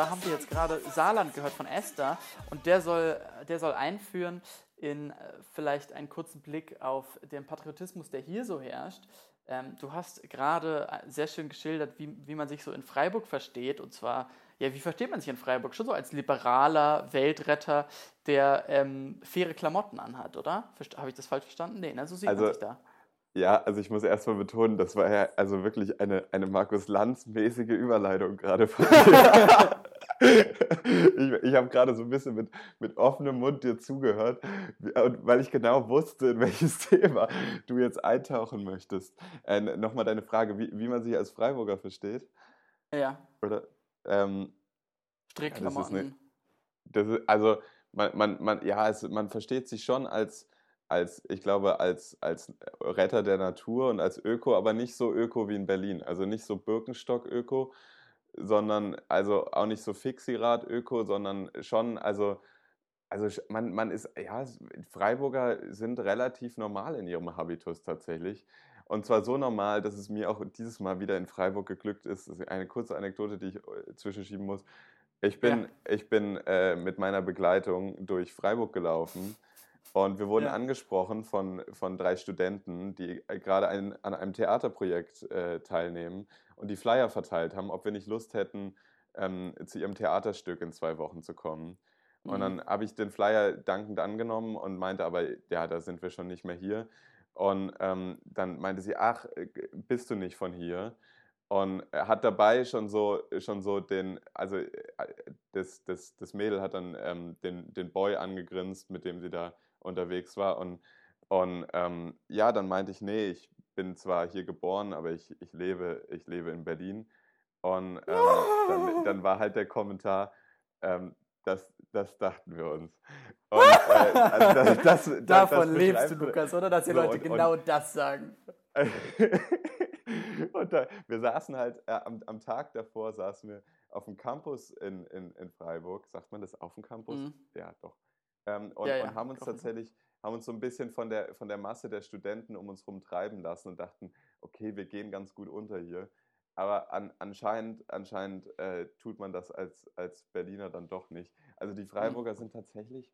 zwar haben wir jetzt gerade Saarland gehört von Esther. Und der soll, der soll einführen, in äh, vielleicht einen kurzen Blick auf den Patriotismus, der hier so herrscht. Ähm, du hast gerade äh, sehr schön geschildert, wie, wie man sich so in Freiburg versteht. Und zwar, ja, wie versteht man sich in Freiburg? Schon so als liberaler Weltretter, der ähm, faire Klamotten anhat, oder? Habe ich das falsch verstanden? Nee, ne? so sieht also, man sich da. Ja, also ich muss erstmal betonen, das war ja also wirklich eine, eine Markus Lanz-mäßige Überleitung gerade von dir. ich ich habe gerade so ein bisschen mit, mit offenem Mund dir zugehört, weil ich genau wusste, in welches Thema du jetzt eintauchen möchtest. Äh, Nochmal deine Frage, wie, wie man sich als Freiburger versteht. Ja. Oder? Ähm, Strickklamotten. Das ist, also, man, man, man, ja, es, man versteht sich schon als als, ich glaube, als, als Retter der Natur und als Öko, aber nicht so Öko wie in Berlin. Also nicht so Birkenstock-Öko, sondern also auch nicht so Fixirad-Öko, sondern schon, also, also man, man ist, ja, Freiburger sind relativ normal in ihrem Habitus tatsächlich. Und zwar so normal, dass es mir auch dieses Mal wieder in Freiburg geglückt ist. Das ist eine kurze Anekdote, die ich äh, zwischenschieben muss. Ich bin, ja. ich bin äh, mit meiner Begleitung durch Freiburg gelaufen und wir wurden ja. angesprochen von, von drei Studenten, die äh, gerade ein, an einem Theaterprojekt äh, teilnehmen und die Flyer verteilt haben, ob wir nicht Lust hätten, ähm, zu ihrem Theaterstück in zwei Wochen zu kommen. Mhm. Und dann habe ich den Flyer dankend angenommen und meinte aber, ja, da sind wir schon nicht mehr hier. Und ähm, dann meinte sie, ach, äh, bist du nicht von hier? Und hat dabei schon so, schon so den, also äh, das, das, das Mädel hat dann ähm, den, den Boy angegrinst, mit dem sie da unterwegs war. Und, und ähm, ja, dann meinte ich, nee, ich bin zwar hier geboren, aber ich, ich, lebe, ich lebe in Berlin. Und ähm, dann, dann, war halt der Kommentar, ähm, das, das dachten wir uns. Und, äh, also das, das, Davon lebst du, Lukas, oder? Dass die so, Leute und, genau und, das sagen. und da, wir saßen halt äh, am, am Tag davor, saßen wir auf dem Campus in, in, in Freiburg. Sagt man das auf dem Campus? Mhm. Ja, doch. Ähm, und, ja, ja, und, haben uns tatsächlich, haben uns so ein bisschen von der, von der Masse der Studenten um uns herum treiben lassen und dachten, okay, wir gehen ganz gut unter hier. Aber an, anscheinend, anscheinend äh, tut man das als, als Berliner dann doch nicht. Also die Freiburger mhm. sind tatsächlich,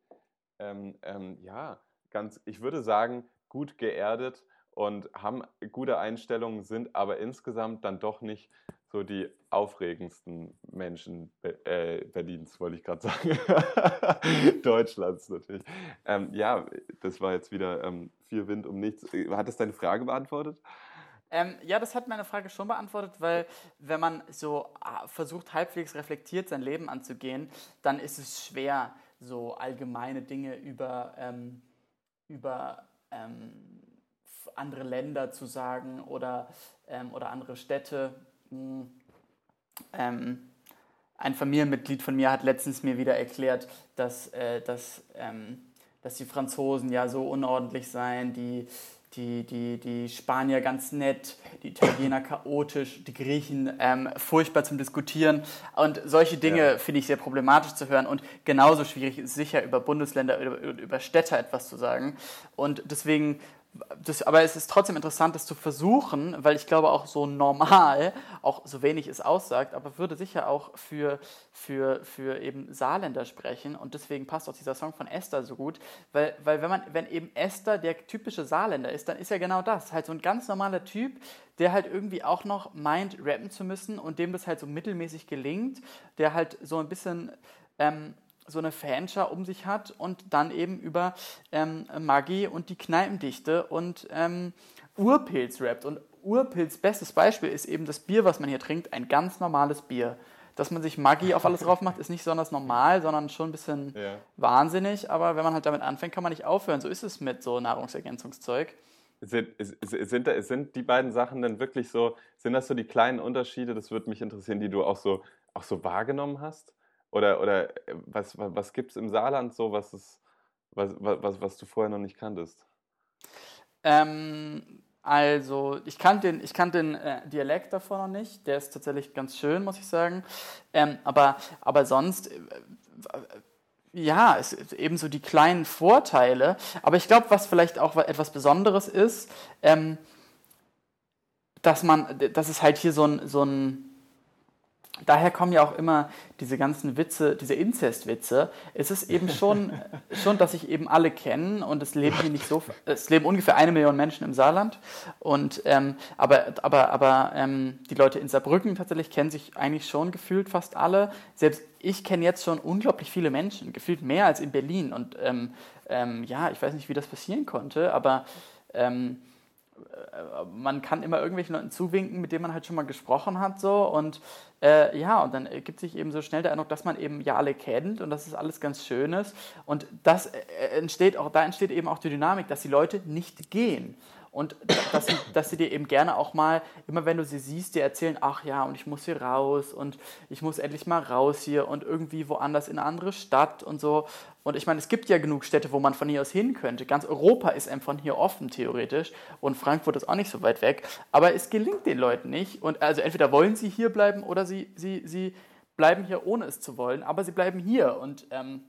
ähm, ähm, ja, ganz, ich würde sagen, gut geerdet und haben gute Einstellungen, sind aber insgesamt dann doch nicht so die aufregendsten Menschen äh, Berlins, wollte ich gerade sagen. Deutschlands natürlich. Ähm, ja, das war jetzt wieder ähm, viel Wind um nichts. Hat das deine Frage beantwortet? Ähm, ja, das hat meine Frage schon beantwortet, weil wenn man so ah, versucht, halbwegs reflektiert sein Leben anzugehen, dann ist es schwer, so allgemeine Dinge über, ähm, über andere Länder zu sagen oder, ähm, oder andere Städte. Hm. Ähm, ein Familienmitglied von mir hat letztens mir wieder erklärt, dass, äh, dass, ähm, dass die Franzosen ja so unordentlich seien, die die, die, die Spanier ganz nett, die Italiener chaotisch, die Griechen ähm, furchtbar zum Diskutieren. Und solche Dinge ja. finde ich sehr problematisch zu hören. Und genauso schwierig ist sicher über Bundesländer, über, über Städte etwas zu sagen. Und deswegen das, aber es ist trotzdem interessant, das zu versuchen, weil ich glaube auch so normal, auch so wenig es aussagt, aber würde sicher auch für, für, für eben Saarländer sprechen. Und deswegen passt auch dieser Song von Esther so gut, weil, weil wenn man, wenn eben Esther der typische Saarländer ist, dann ist ja genau das, halt so ein ganz normaler Typ, der halt irgendwie auch noch meint, rappen zu müssen und dem das halt so mittelmäßig gelingt, der halt so ein bisschen ähm, so eine Fanschar um sich hat und dann eben über ähm, Maggi und die Kneipendichte und ähm, Urpilz rappt. Und Urpilz, bestes Beispiel ist eben das Bier, was man hier trinkt, ein ganz normales Bier. Dass man sich Maggi auf alles drauf macht, ist nicht besonders normal, sondern schon ein bisschen ja. wahnsinnig. Aber wenn man halt damit anfängt, kann man nicht aufhören. So ist es mit so Nahrungsergänzungszeug. Sind, sind, sind die beiden Sachen denn wirklich so, sind das so die kleinen Unterschiede, das würde mich interessieren, die du auch so, auch so wahrgenommen hast? Oder, oder äh, was, was, was gibt es im Saarland so, was, ist, was, was, was du vorher noch nicht kanntest? Ähm, also, ich kannte den, ich kannte den äh, Dialekt davor noch nicht. Der ist tatsächlich ganz schön, muss ich sagen. Ähm, aber, aber sonst, äh, ja, es eben so die kleinen Vorteile. Aber ich glaube, was vielleicht auch etwas Besonderes ist, ähm, dass man, dass es halt hier so ein, so ein daher kommen ja auch immer diese ganzen Witze, diese Inzestwitze. Es ist eben schon, schon, dass sich eben alle kennen und es leben hier nicht so, es leben ungefähr eine Million Menschen im Saarland. Und, ähm, aber aber, aber ähm, die Leute in Saarbrücken tatsächlich kennen sich eigentlich schon gefühlt fast alle. Selbst ich kenne jetzt schon unglaublich viele Menschen, gefühlt mehr als in Berlin. Und ähm, ähm ja, ich weiß nicht, wie das passieren konnte, aber ähm, äh, man kann immer irgendwelchen Leuten zuwinken, mit denen man halt schon mal gesprochen hat, so und äh, ja, und dann ergibt sich eben so schnell der Eindruck, dass man eben ja alle kennt und dass es alles ganz schön ist. Und das äh, entsteht auch, da entsteht eben auch die Dynamik, dass die Leute nicht gehen und dass sie, dass sie dir eben gerne auch mal, immer wenn du sie siehst, dir erzählen, ach ja, und ich muss hier raus und ich muss endlich mal raus hier und irgendwie woanders in eine andere Stadt und so. Und ich meine, es gibt ja genug Städte, wo man von hier aus hin könnte. Ganz Europa ist einem von hier offen, theoretisch. Und Frankfurt ist auch nicht so weit weg. Aber es gelingt den Leuten nicht. Und also entweder wollen sie hier bleiben oder sie, sie, sie bleiben hier, ohne es zu wollen. Aber sie bleiben hier. Und ähm,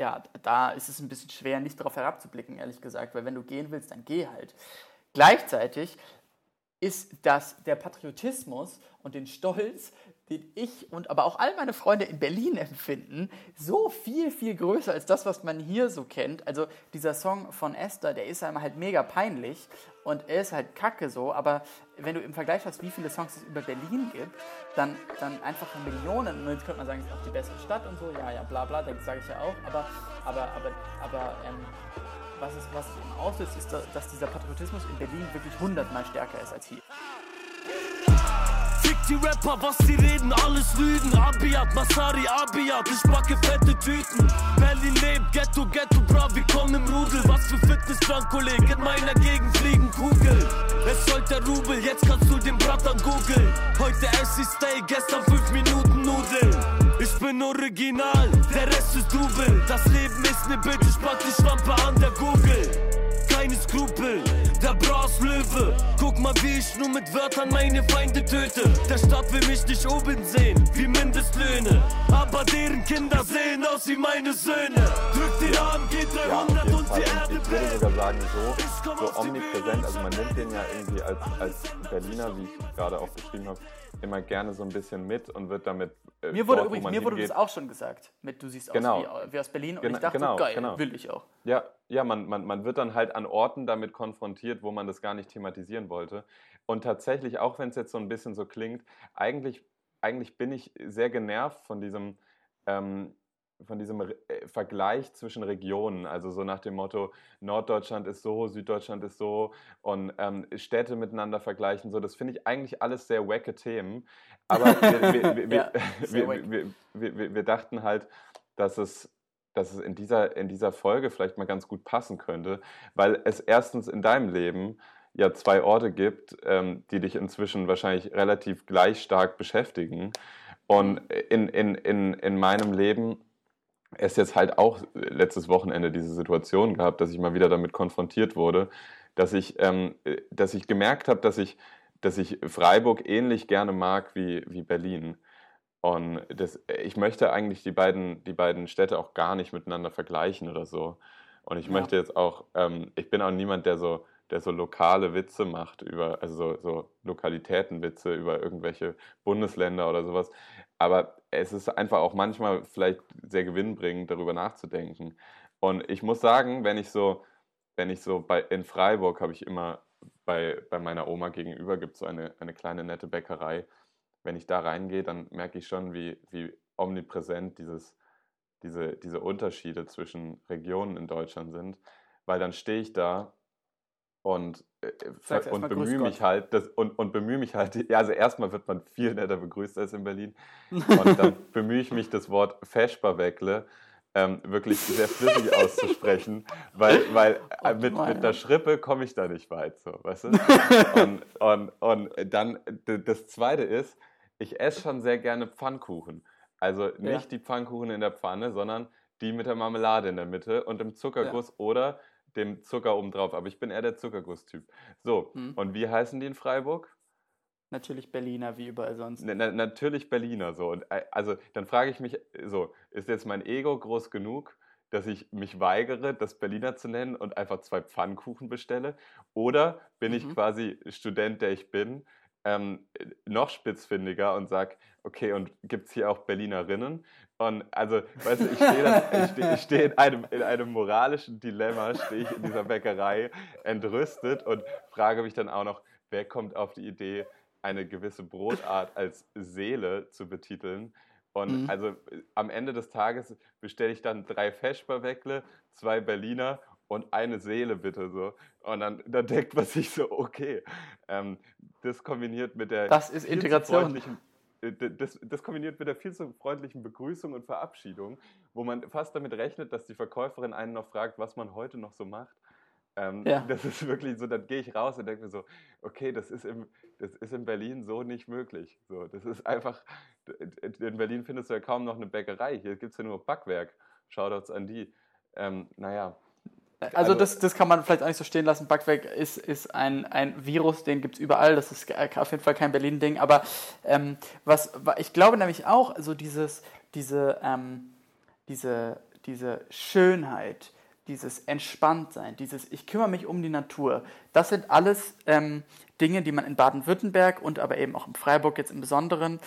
ja, da ist es ein bisschen schwer, nicht darauf herabzublicken, ehrlich gesagt, weil wenn du gehen willst, dann geh halt. Gleichzeitig ist das der Patriotismus und den Stolz, den ich und aber auch all meine Freunde in Berlin empfinden, so viel, viel größer als das, was man hier so kennt. Also dieser Song von Esther, der ist einem halt mega peinlich und er ist halt kacke so, aber wenn du im Vergleich hast, wie viele Songs es über Berlin gibt, dann, dann einfach Millionen. Und jetzt könnte man sagen, es ist auch die beste Stadt und so, ja, ja, bla bla, das sage ich ja auch, aber, aber, aber, aber ähm, was es, was es eben auslöst, ist, dass dieser Patriotismus in Berlin wirklich hundertmal stärker ist als hier. Die Rapper, was sie reden, alles Lügen. Abiat, Masari, Abiat, ich backe fette Tüten. Berlin lebt, Ghetto, Ghetto, bra, wir kommen im Rudel. Was für Fitness-Drunk, Kollege, in meiner Gegend fliegen Kugel. Es sollte der Rubel, jetzt kannst du den Brattern googeln. Heute ich Stay, gestern 5 Minuten Nudeln. Ich bin original, der Rest ist Double. Das Leben ist ne Bitte, ich pack die Schlampe an der Google keine Skrupel. Der Bras Löwe, guck mal, wie ich nur mit Wörtern meine Feinde töte. Der Stadt will mich nicht oben sehen, wie Mindestlöhne. Aber deren Kinder sehen aus wie meine Söhne. Drück die Arme, geht 300 ja, und die Erde Ich würde sogar sagen, so, so omnipräsent. Also man nimmt den ja irgendwie als, als Berliner, wie ich gerade auch beschrieben habe, immer gerne so ein bisschen mit und wird damit äh, mir wurde dort, übrigens, mir wurde das auch schon gesagt. Mit, du siehst genau. aus wie, wie, aus Berlin und Gen ich dachte, genau, geil, genau. will ich auch. Ja, ja man, man, man wird dann halt an Orten damit konfrontiert, wo man das gar nicht thematisieren wollte. Und tatsächlich, auch wenn es jetzt so ein bisschen so klingt, eigentlich, eigentlich bin ich sehr genervt von diesem, ähm, von diesem äh, Vergleich zwischen Regionen, also so nach dem Motto, Norddeutschland ist so, Süddeutschland ist so und ähm, Städte miteinander vergleichen, so, das finde ich eigentlich alles sehr wacke Themen. Aber wir, wir, ja, wir, wir, dachten halt, dass es, dass es in, dieser, in dieser Folge vielleicht mal ganz gut passen könnte, weil es erstens in deinem Leben ja zwei Orte gibt, ähm, die dich inzwischen wahrscheinlich relativ gleich stark beschäftigen. Und in, in, in, in meinem Leben es jetzt halt auch letztes Wochenende diese Situation gehabt, dass ich mal wieder damit konfrontiert wurde, dass ich, ähm, dass ich gemerkt habe, dass ich, dass ich Freiburg ähnlich gerne mag wie, wie Berlin. Und das, ich möchte eigentlich die beiden, die beiden Städte auch gar nicht miteinander vergleichen oder so. Und ich ja. möchte jetzt auch, ähm, ich bin auch niemand, der so, der so lokale Witze macht über, also so, so Lokalitätenwitze über irgendwelche Bundesländer oder sowas. Aber es ist einfach auch manchmal vielleicht sehr gewinnbringend, darüber nachzudenken. Und ich muss sagen, wenn ich so, wenn ich so bei, in Freiburg habe ich immer bei, bei meiner Oma gegenüber gibt es so eine, eine kleine nette Bäckerei. Wenn ich da reingehe, dann merke ich schon, wie, wie omnipräsent dieses, diese, diese Unterschiede zwischen Regionen in Deutschland sind. Weil dann stehe ich da und, äh, und bemühe mich halt das, und, und bemühe mich halt, ja, also erstmal wird man viel netter begrüßt als in Berlin und dann bemühe ich mich das Wort Feschbarweckle ähm, wirklich sehr flüssig auszusprechen, weil, weil äh, mit, mit der Schrippe komme ich da nicht weit, so, weißt du? Und, und, und dann, das Zweite ist, ich esse schon sehr gerne Pfannkuchen. Also nicht ja. die Pfannkuchen in der Pfanne, sondern die mit der Marmelade in der Mitte und dem Zuckerguss ja. oder dem Zucker obendrauf. Aber ich bin eher der Zuckerguss-Typ. So, hm. und wie heißen die in Freiburg? Natürlich Berliner, wie überall sonst. Na, na, natürlich Berliner, so. Und äh, also dann frage ich mich, so, ist jetzt mein Ego groß genug, dass ich mich weigere, das Berliner zu nennen und einfach zwei Pfannkuchen bestelle? Oder bin mhm. ich quasi Student, der ich bin, ähm, noch spitzfindiger und sage, okay, und gibt es hier auch Berlinerinnen? Und also, weißt du, ich stehe steh, steh in, einem, in einem moralischen Dilemma, stehe ich in dieser Bäckerei entrüstet und frage mich dann auch noch, wer kommt auf die Idee, eine gewisse Brotart als Seele zu betiteln? Und mhm. also am Ende des Tages bestelle ich dann drei Feschbarweckle, zwei Berliner und eine Seele bitte so. Und dann, dann denkt man sich so, okay, ähm, das kombiniert mit der. Das ist Integration äh, das, das, kombiniert mit der viel zu freundlichen Begrüßung und Verabschiedung, wo man fast damit rechnet, dass die Verkäuferin einen noch fragt, was man heute noch so macht. Ähm, ja. Das ist wirklich so, dann gehe ich raus und denke mir so, okay, das ist, im, das ist in Berlin so nicht möglich. So, das ist einfach, in Berlin findest du ja kaum noch eine Bäckerei. Hier gibt es ja nur Backwerk. Shoutouts an die. Ähm, naja, also, also das, das kann man vielleicht auch nicht so stehen lassen. Backwerk ist, ist ein, ein Virus, den gibt es überall. Das ist auf jeden Fall kein Berlin-Ding. Aber ähm, was ich glaube nämlich auch, so dieses, diese, ähm, diese, diese Schönheit, dieses Entspanntsein, dieses Ich kümmere mich um die Natur, das sind alles ähm, Dinge, die man in Baden-Württemberg und aber eben auch in Freiburg jetzt im Besonderen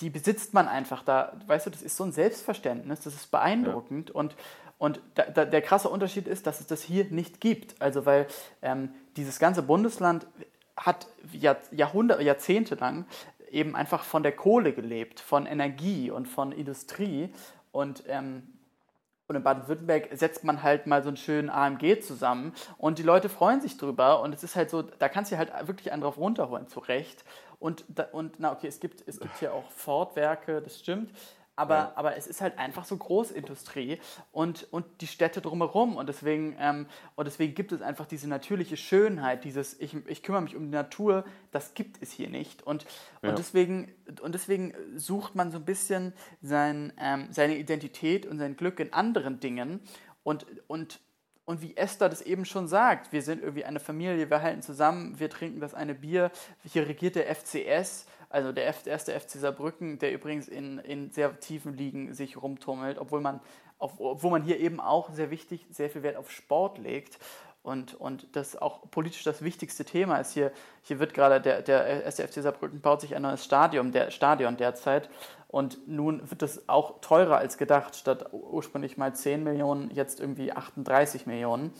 die besitzt man einfach da. Weißt du, das ist so ein Selbstverständnis, das ist beeindruckend. Ja. Und und da, da, der krasse Unterschied ist, dass es das hier nicht gibt. Also weil ähm, dieses ganze Bundesland hat Jahr, Jahrhunderte, Jahrzehnte lang eben einfach von der Kohle gelebt, von Energie und von Industrie. Und, ähm, und in Baden-Württemberg setzt man halt mal so einen schönen AMG zusammen und die Leute freuen sich drüber. Und es ist halt so, da kannst du halt wirklich einen drauf runterholen, zu Recht. Und, und na okay, es gibt, es gibt hier auch Ford-Werke, das stimmt. Aber, ja. aber es ist halt einfach so Großindustrie und, und die Städte drumherum. Und deswegen, ähm, und deswegen gibt es einfach diese natürliche Schönheit, dieses ich, ich kümmere mich um die Natur, das gibt es hier nicht. Und, ja. und, deswegen, und deswegen sucht man so ein bisschen sein, ähm, seine Identität und sein Glück in anderen Dingen. Und, und, und wie Esther das eben schon sagt, wir sind irgendwie eine Familie, wir halten zusammen, wir trinken das eine Bier, hier regiert der FCS also der erste FC Saarbrücken, der übrigens in, in sehr tiefen Ligen sich rumtummelt, obwohl man, auf, obwohl man hier eben auch sehr wichtig, sehr viel Wert auf Sport legt. und, und das auch politisch das wichtigste Thema ist. Hier, hier wird gerade der, der SFC Saarbrücken baut sich ein neues Stadion, der, Stadion derzeit und nun wird es auch teurer als gedacht. Statt ursprünglich mal 10 Millionen, jetzt irgendwie 38 Millionen.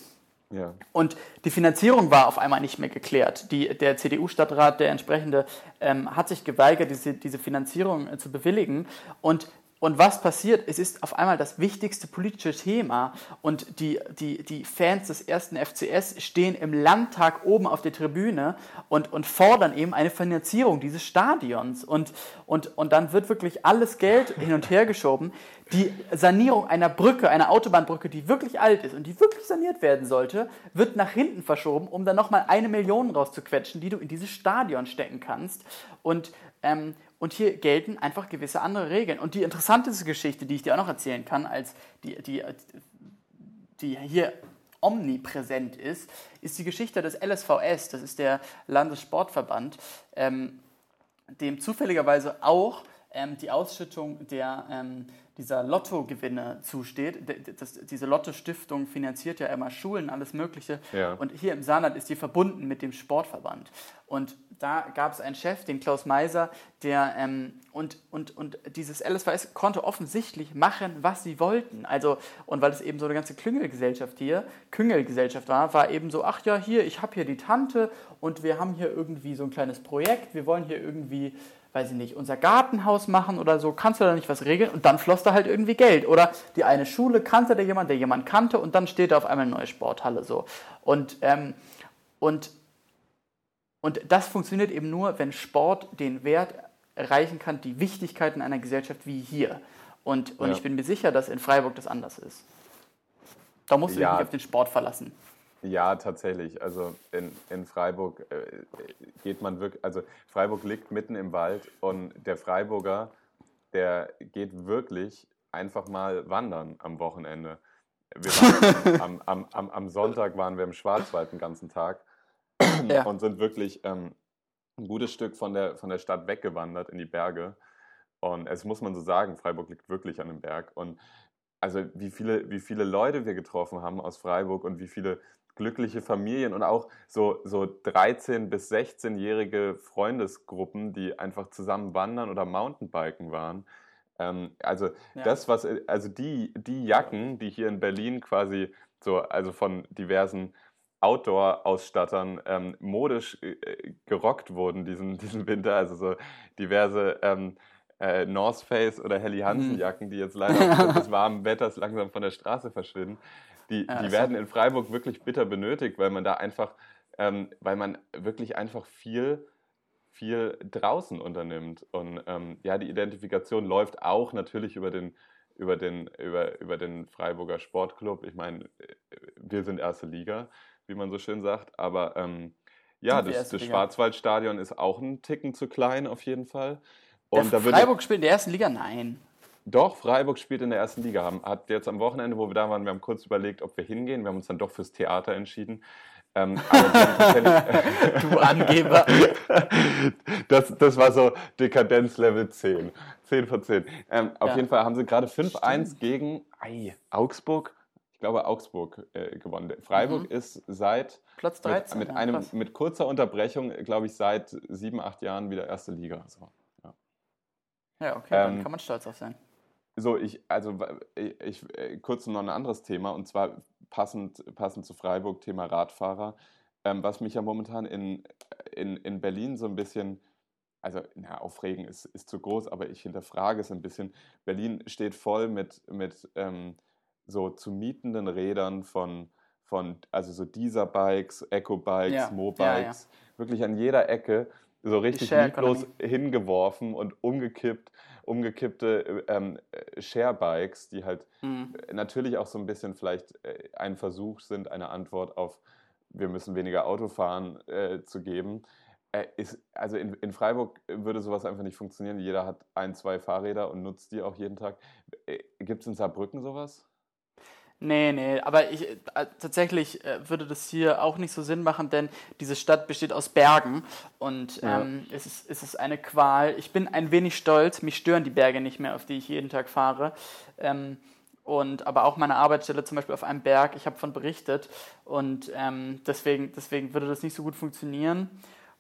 Und die Finanzierung war auf einmal nicht mehr geklärt. Die, der CDU-Stadtrat, der entsprechende, ähm, hat sich geweigert, diese, diese Finanzierung äh, zu bewilligen. Und und was passiert? Es ist auf einmal das wichtigste politische Thema und die, die, die Fans des ersten FCS stehen im Landtag oben auf der Tribüne und, und fordern eben eine Finanzierung dieses Stadions. Und, und, und dann wird wirklich alles Geld hin und her geschoben. Die Sanierung einer Brücke, einer Autobahnbrücke, die wirklich alt ist und die wirklich saniert werden sollte, wird nach hinten verschoben, um dann nochmal eine Million rauszuquetschen, die du in dieses Stadion stecken kannst. Und ähm, und hier gelten einfach gewisse andere Regeln. Und die interessanteste Geschichte, die ich dir auch noch erzählen kann, als die, die, die hier omnipräsent ist, ist die Geschichte des LSVS, das ist der Landessportverband, ähm, dem zufälligerweise auch ähm, die Ausschüttung der, ähm, dieser Lottogewinne zusteht. Das, diese Lotto-Stiftung finanziert ja immer Schulen, alles Mögliche. Ja. Und hier im Saarland ist die verbunden mit dem Sportverband. Und da gab es einen Chef, den Klaus Meiser, der ähm, und, und, und dieses LSVS konnte offensichtlich machen, was sie wollten. Also, und weil es eben so eine ganze Klüngelgesellschaft hier, Küngelgesellschaft war, war eben so, ach ja, hier, ich habe hier die Tante und wir haben hier irgendwie so ein kleines Projekt, wir wollen hier irgendwie weiß ich nicht, unser Gartenhaus machen oder so, kannst du da nicht was regeln? Und dann floss da halt irgendwie Geld. Oder die eine Schule kannte der jemand, der jemand kannte und dann steht da auf einmal eine neue Sporthalle so. Und, ähm, und, und das funktioniert eben nur, wenn Sport den Wert erreichen kann, die Wichtigkeit in einer Gesellschaft wie hier. Und, und ja. ich bin mir sicher, dass in Freiburg das anders ist. Da musst du ja. dich nicht auf den Sport verlassen. Ja, tatsächlich. Also in, in Freiburg äh, geht man wirklich, also Freiburg liegt mitten im Wald und der Freiburger, der geht wirklich einfach mal wandern am Wochenende. Am, am, am, am, Sonntag waren wir im Schwarzwald den ganzen Tag ja. und sind wirklich ähm, ein gutes Stück von der, von der Stadt weggewandert in die Berge. Und es muss man so sagen, Freiburg liegt wirklich an dem Berg. Und also wie viele, wie viele Leute wir getroffen haben aus Freiburg und wie viele glückliche Familien und auch so, so 13- bis 16-jährige Freundesgruppen, die einfach zusammen wandern oder Mountainbiken waren. Ähm, also ja. das, was, also die, die Jacken, die hier in Berlin quasi so, also von diversen Outdoor-Ausstattern ähm, modisch äh, gerockt wurden diesen, diesen Winter, also so diverse ähm, äh, North Face oder Helly Hansen mhm. Jacken, die jetzt leider aufgrund des warmen Wetters langsam von der Straße verschwinden die, ja, die werden in Freiburg wirklich bitter benötigt, weil man da einfach, ähm, weil man wirklich einfach viel, viel draußen unternimmt. Und ähm, ja, die Identifikation läuft auch natürlich über den, über den, über, über den Freiburger Sportclub. Ich meine, wir sind erste Liga, wie man so schön sagt, aber ähm, ja, das, das Schwarzwaldstadion ist auch ein Ticken zu klein auf jeden Fall. Und der Freiburg spielt in der ersten Liga? Nein. Doch, Freiburg spielt in der ersten Liga. Hat jetzt am Wochenende, wo wir da waren, wir haben kurz überlegt, ob wir hingehen. Wir haben uns dann doch fürs Theater entschieden. Ähm, du Angeber. das, das war so Dekadenz Level 10. 10 von 10. Ähm, auf ja. jeden Fall haben sie gerade 5-1 gegen ei, Augsburg. Ich glaube, Augsburg äh, gewonnen. Freiburg mhm. ist seit Platz 13, mit, mit, einem, mit kurzer Unterbrechung, glaube ich, seit sieben, acht Jahren wieder erste Liga. So, ja. ja, okay, dann ähm, kann man stolz auf sein. So, ich, also ich, ich, äh, kurz noch ein anderes Thema und zwar passend, passend zu Freiburg, Thema Radfahrer. Ähm, was mich ja momentan in, in, in Berlin so ein bisschen, also na, aufregen ist, ist zu groß, aber ich hinterfrage es ein bisschen. Berlin steht voll mit, mit ähm, so zu mietenden Rädern von, von also so Dieser-Bikes, Eco-Bikes, ja. Mo-Bikes, ja, ja. wirklich an jeder Ecke so richtig lieblos hingeworfen und umgekippt umgekippte ähm, Share-Bikes, die halt mhm. natürlich auch so ein bisschen vielleicht äh, ein Versuch sind, eine Antwort auf wir müssen weniger Auto fahren äh, zu geben. Äh, ist, also in, in, Freiburg würde sowas einfach nicht funktionieren. Jeder hat ein, zwei Fahrräder und nutzt die auch jeden Tag. Äh, Gibt es in Saarbrücken sowas? Nee, nee, aber ich, äh, tatsächlich äh, würde das hier auch nicht so Sinn machen, denn diese Stadt besteht aus Bergen und ja. ähm, es, ist, es ist eine Qual. Ich bin ein wenig stolz, mich stören die Berge nicht mehr, auf die ich jeden Tag fahre. Ähm, und aber auch meine Arbeitsstelle zum Beispiel auf einem Berg, ich habe von berichtet und ähm, deswegen, deswegen würde das nicht so gut funktionieren.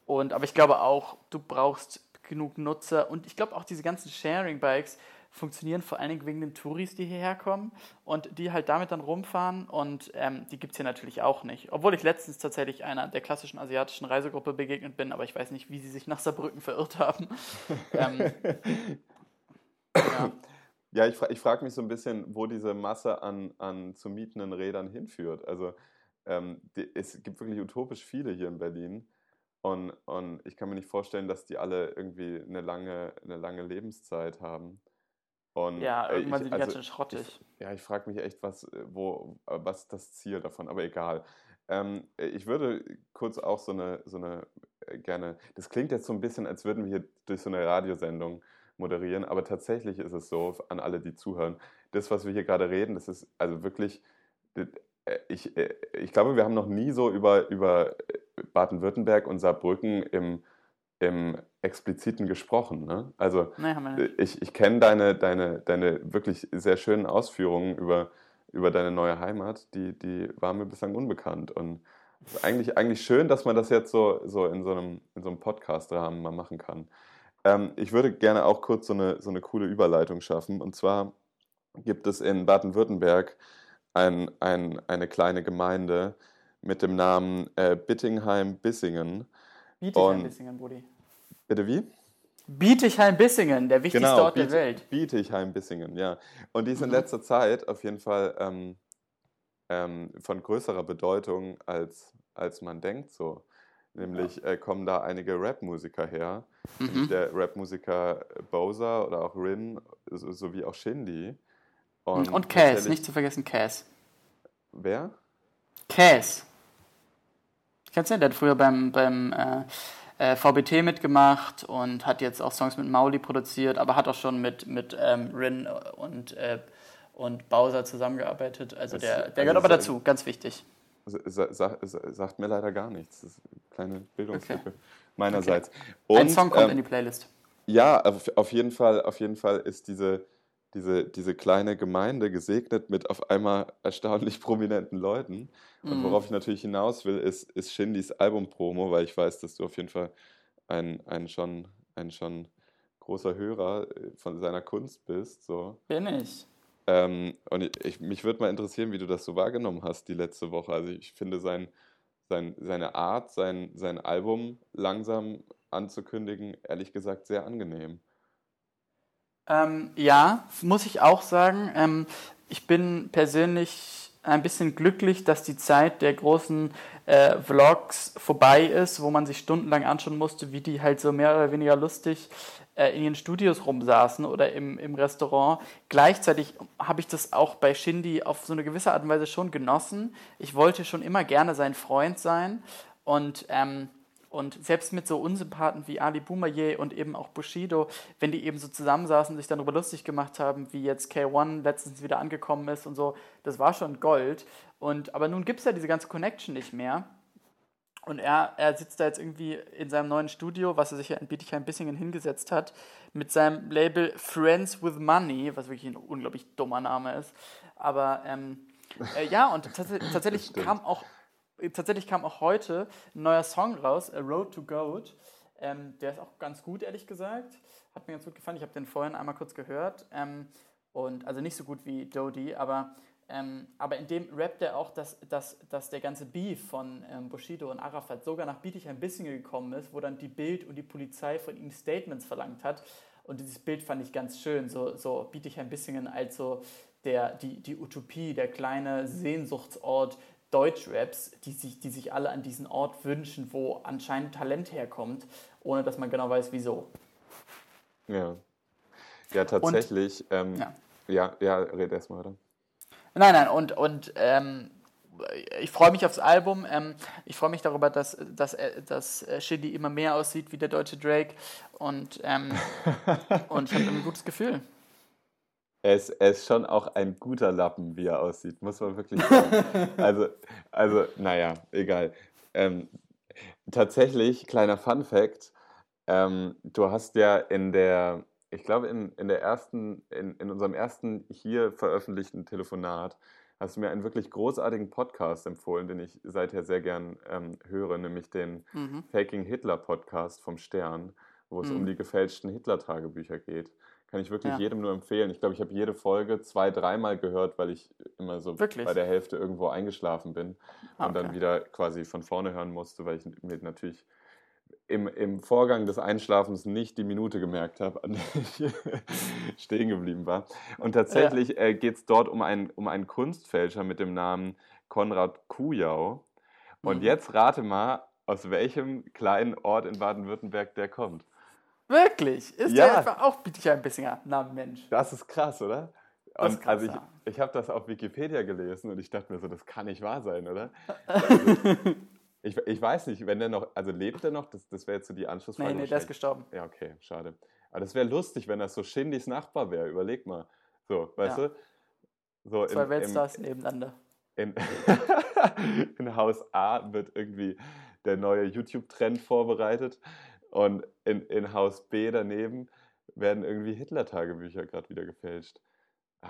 Und, aber ich glaube auch, du brauchst genug Nutzer und ich glaube auch diese ganzen Sharing-Bikes funktionieren vor allen Dingen wegen den Touris, die hierher kommen und die halt damit dann rumfahren und ähm, die gibt es hier natürlich auch nicht. Obwohl ich letztens tatsächlich einer der klassischen asiatischen Reisegruppe begegnet bin, aber ich weiß nicht, wie sie sich nach Saarbrücken verirrt haben. ähm, ja. Ja, ich, fra ich frage mich so ein bisschen, wo diese Masse an, an zu mietenden Rädern hinführt. Also ähm, die, es gibt wirklich utopisch viele hier in Berlin. Und, und ich kann mir nicht vorstellen, dass die alle irgendwie eine lange, eine lange Lebenszeit haben. Und ja, irgendwann ich, sind die also, ganz schön schrottig. Ich, ja, ich frage mich echt, was, wo, was ist das Ziel davon, aber egal. Ähm, ich würde kurz auch so eine, so eine äh, gerne, das klingt jetzt so ein bisschen, als würden wir hier durch so eine Radiosendung moderieren, aber tatsächlich ist es so, an alle, die zuhören, das, was wir hier gerade reden, das ist also wirklich, äh, ich, äh, ich glaube, wir haben noch nie so über, über Baden-Württemberg und Saarbrücken im, im expliziten gesprochen. Ne? Also nee, ich, ich kenne deine, deine, deine wirklich sehr schönen Ausführungen über, über deine neue Heimat, die, die war mir bislang unbekannt. Und eigentlich, eigentlich schön, dass man das jetzt so, so in so einem, in so einem Podcast-Rahmen mal machen kann. Ähm, ich würde gerne auch kurz so eine, so eine coole Überleitung schaffen. Und zwar gibt es in Baden-Württemberg ein, ein, eine kleine Gemeinde mit dem Namen äh, Bittingheim-Bissingen. Bietigheim-Bissingen, Brudi. Bitte wie? Bietigheim-Bissingen, der wichtigste genau, Ort Biet, der Welt. Bietigheim-Bissingen, ja. Und die ist in mhm. letzter Zeit auf jeden Fall ähm, ähm, von größerer Bedeutung, als, als man denkt. So. Nämlich ja. äh, kommen da einige Rap-Musiker her. Mhm. Der Rap-Musiker Bowser oder auch Rin, so, sowie auch Shindy. Und, und Cass, nicht zu vergessen Cass. Wer? Cass. Kennst du den? Der hat früher beim, beim äh, äh, VBT mitgemacht und hat jetzt auch Songs mit Mauli produziert, aber hat auch schon mit, mit ähm, Rin und, äh, und Bowser zusammengearbeitet. Also der, der also gehört aber dazu, ganz wichtig. Sa sa sagt mir leider gar nichts. Das ist eine kleine Bildungslücke okay. meinerseits. Okay. Und, Ein Song kommt ähm, in die Playlist. Ja, auf, auf, jeden Fall, auf jeden Fall ist diese, diese, diese kleine Gemeinde gesegnet mit auf einmal erstaunlich prominenten Leuten. Und mhm. worauf ich natürlich hinaus will, ist, ist Shindys Album-Promo, weil ich weiß, dass du auf jeden Fall ein, ein, schon, ein schon großer Hörer äh, von seiner Kunst bist. So. Bin ich. Ähm, und ich, mich würde mal interessieren, wie du das so wahrgenommen hast die letzte Woche. Also ich finde sein, sein, seine Art, sein, sein Album langsam anzukündigen, ehrlich gesagt sehr angenehm. Ähm, ja, muss ich auch sagen. Ähm, ich bin persönlich ein bisschen glücklich, dass die Zeit der großen äh, Vlogs vorbei ist, wo man sich stundenlang anschauen musste, wie die halt so mehr oder weniger lustig äh, in ihren Studios rumsaßen oder im, im Restaurant. Gleichzeitig habe ich das auch bei Shindy auf so eine gewisse Art und Weise schon genossen. Ich wollte schon immer gerne sein Freund sein und ähm, und selbst mit so Unsympathen wie Ali Boumaier und eben auch Bushido, wenn die eben so zusammensaßen und sich dann darüber lustig gemacht haben, wie jetzt K1 letztens wieder angekommen ist und so, das war schon Gold. Und, aber nun gibt es ja diese ganze Connection nicht mehr. Und er, er sitzt da jetzt irgendwie in seinem neuen Studio, was er sich ja in Bietigheim-Bissingen hingesetzt hat, mit seinem Label Friends with Money, was wirklich ein unglaublich dummer Name ist. Aber ähm, äh, ja, und tats tatsächlich kam auch tatsächlich kam auch heute ein neuer Song raus, A Road to Goat. Ähm, der ist auch ganz gut, ehrlich gesagt. Hat mir ganz gut gefallen. Ich habe den vorhin einmal kurz gehört. Ähm, und also nicht so gut wie Dodie, aber, ähm, aber in dem rappt er auch, dass, dass, dass der ganze Beef von ähm, Bushido und Arafat sogar nach Bietigheim-Bissingen gekommen ist, wo dann die Bild und die Polizei von ihm Statements verlangt hat. Und dieses Bild fand ich ganz schön, so, so Bietigheim-Bissingen als so der, die, die Utopie, der kleine Sehnsuchtsort Deutschraps, die sich, die sich alle an diesen Ort wünschen, wo anscheinend Talent herkommt, ohne dass man genau weiß, wieso. Ja. Ja, tatsächlich. Und, ähm, ja. ja, ja, red erstmal weiter. Nein, nein, und, und ähm, ich freue mich aufs Album. Ähm, ich freue mich darüber, dass, dass, äh, dass Shitty immer mehr aussieht wie der deutsche Drake. Und, ähm, und ich habe ein gutes Gefühl er ist, er ist schon auch ein guter Lappen, wie er aussieht, muss man wirklich sagen. also, also, naja, egal. Ähm, tatsächlich, kleiner Fun Fact, ähm, du hast ja in der, ich glaube, in, in, der ersten, in, in unserem ersten hier veröffentlichten Telefonat hast du mir einen wirklich großartigen Podcast empfohlen, den ich seither sehr gern ähm, höre, nämlich den mhm. Faking Hitler Podcast vom Stern, wo es mhm. um die gefälschten Hitler-Tagebücher geht. Kann ich wirklich ja. jedem nur empfehlen. Ich glaube, ich habe jede Folge zwei, dreimal gehört, weil ich immer so wirklich? bei der Hälfte irgendwo eingeschlafen bin okay. und dann wieder quasi von vorne hören musste, weil ich mir natürlich im, im Vorgang des Einschlafens nicht die Minute gemerkt habe, an der ich stehen geblieben war. Und tatsächlich ja. äh, geht es dort um, ein, um einen Kunstfälscher mit dem Namen Konrad Kujau. Und mhm. jetzt rate mal, aus welchem kleinen Ort in Baden-Württemberg der kommt. Wirklich? Ist ja. der etwa auch Bietigheim-Bissinger? Na Mensch. Das ist krass, oder? Und krass, also ich, ich habe das auf Wikipedia gelesen und ich dachte mir so, das kann nicht wahr sein, oder? Also, ich, ich weiß nicht, wenn der noch, also lebt er noch? Das, das wäre jetzt so die Anschlussfrage. Nee, nee, der ist gestorben. Ja, okay, schade. Aber das wäre lustig, wenn das so Shindys Nachbar wäre. Überleg mal. So, weißt ja. du? So Zwei Weltstars im, nebeneinander. In, in Haus A wird irgendwie der neue YouTube-Trend vorbereitet und in, in Haus B daneben werden irgendwie Hitler-Tagebücher gerade wieder gefälscht.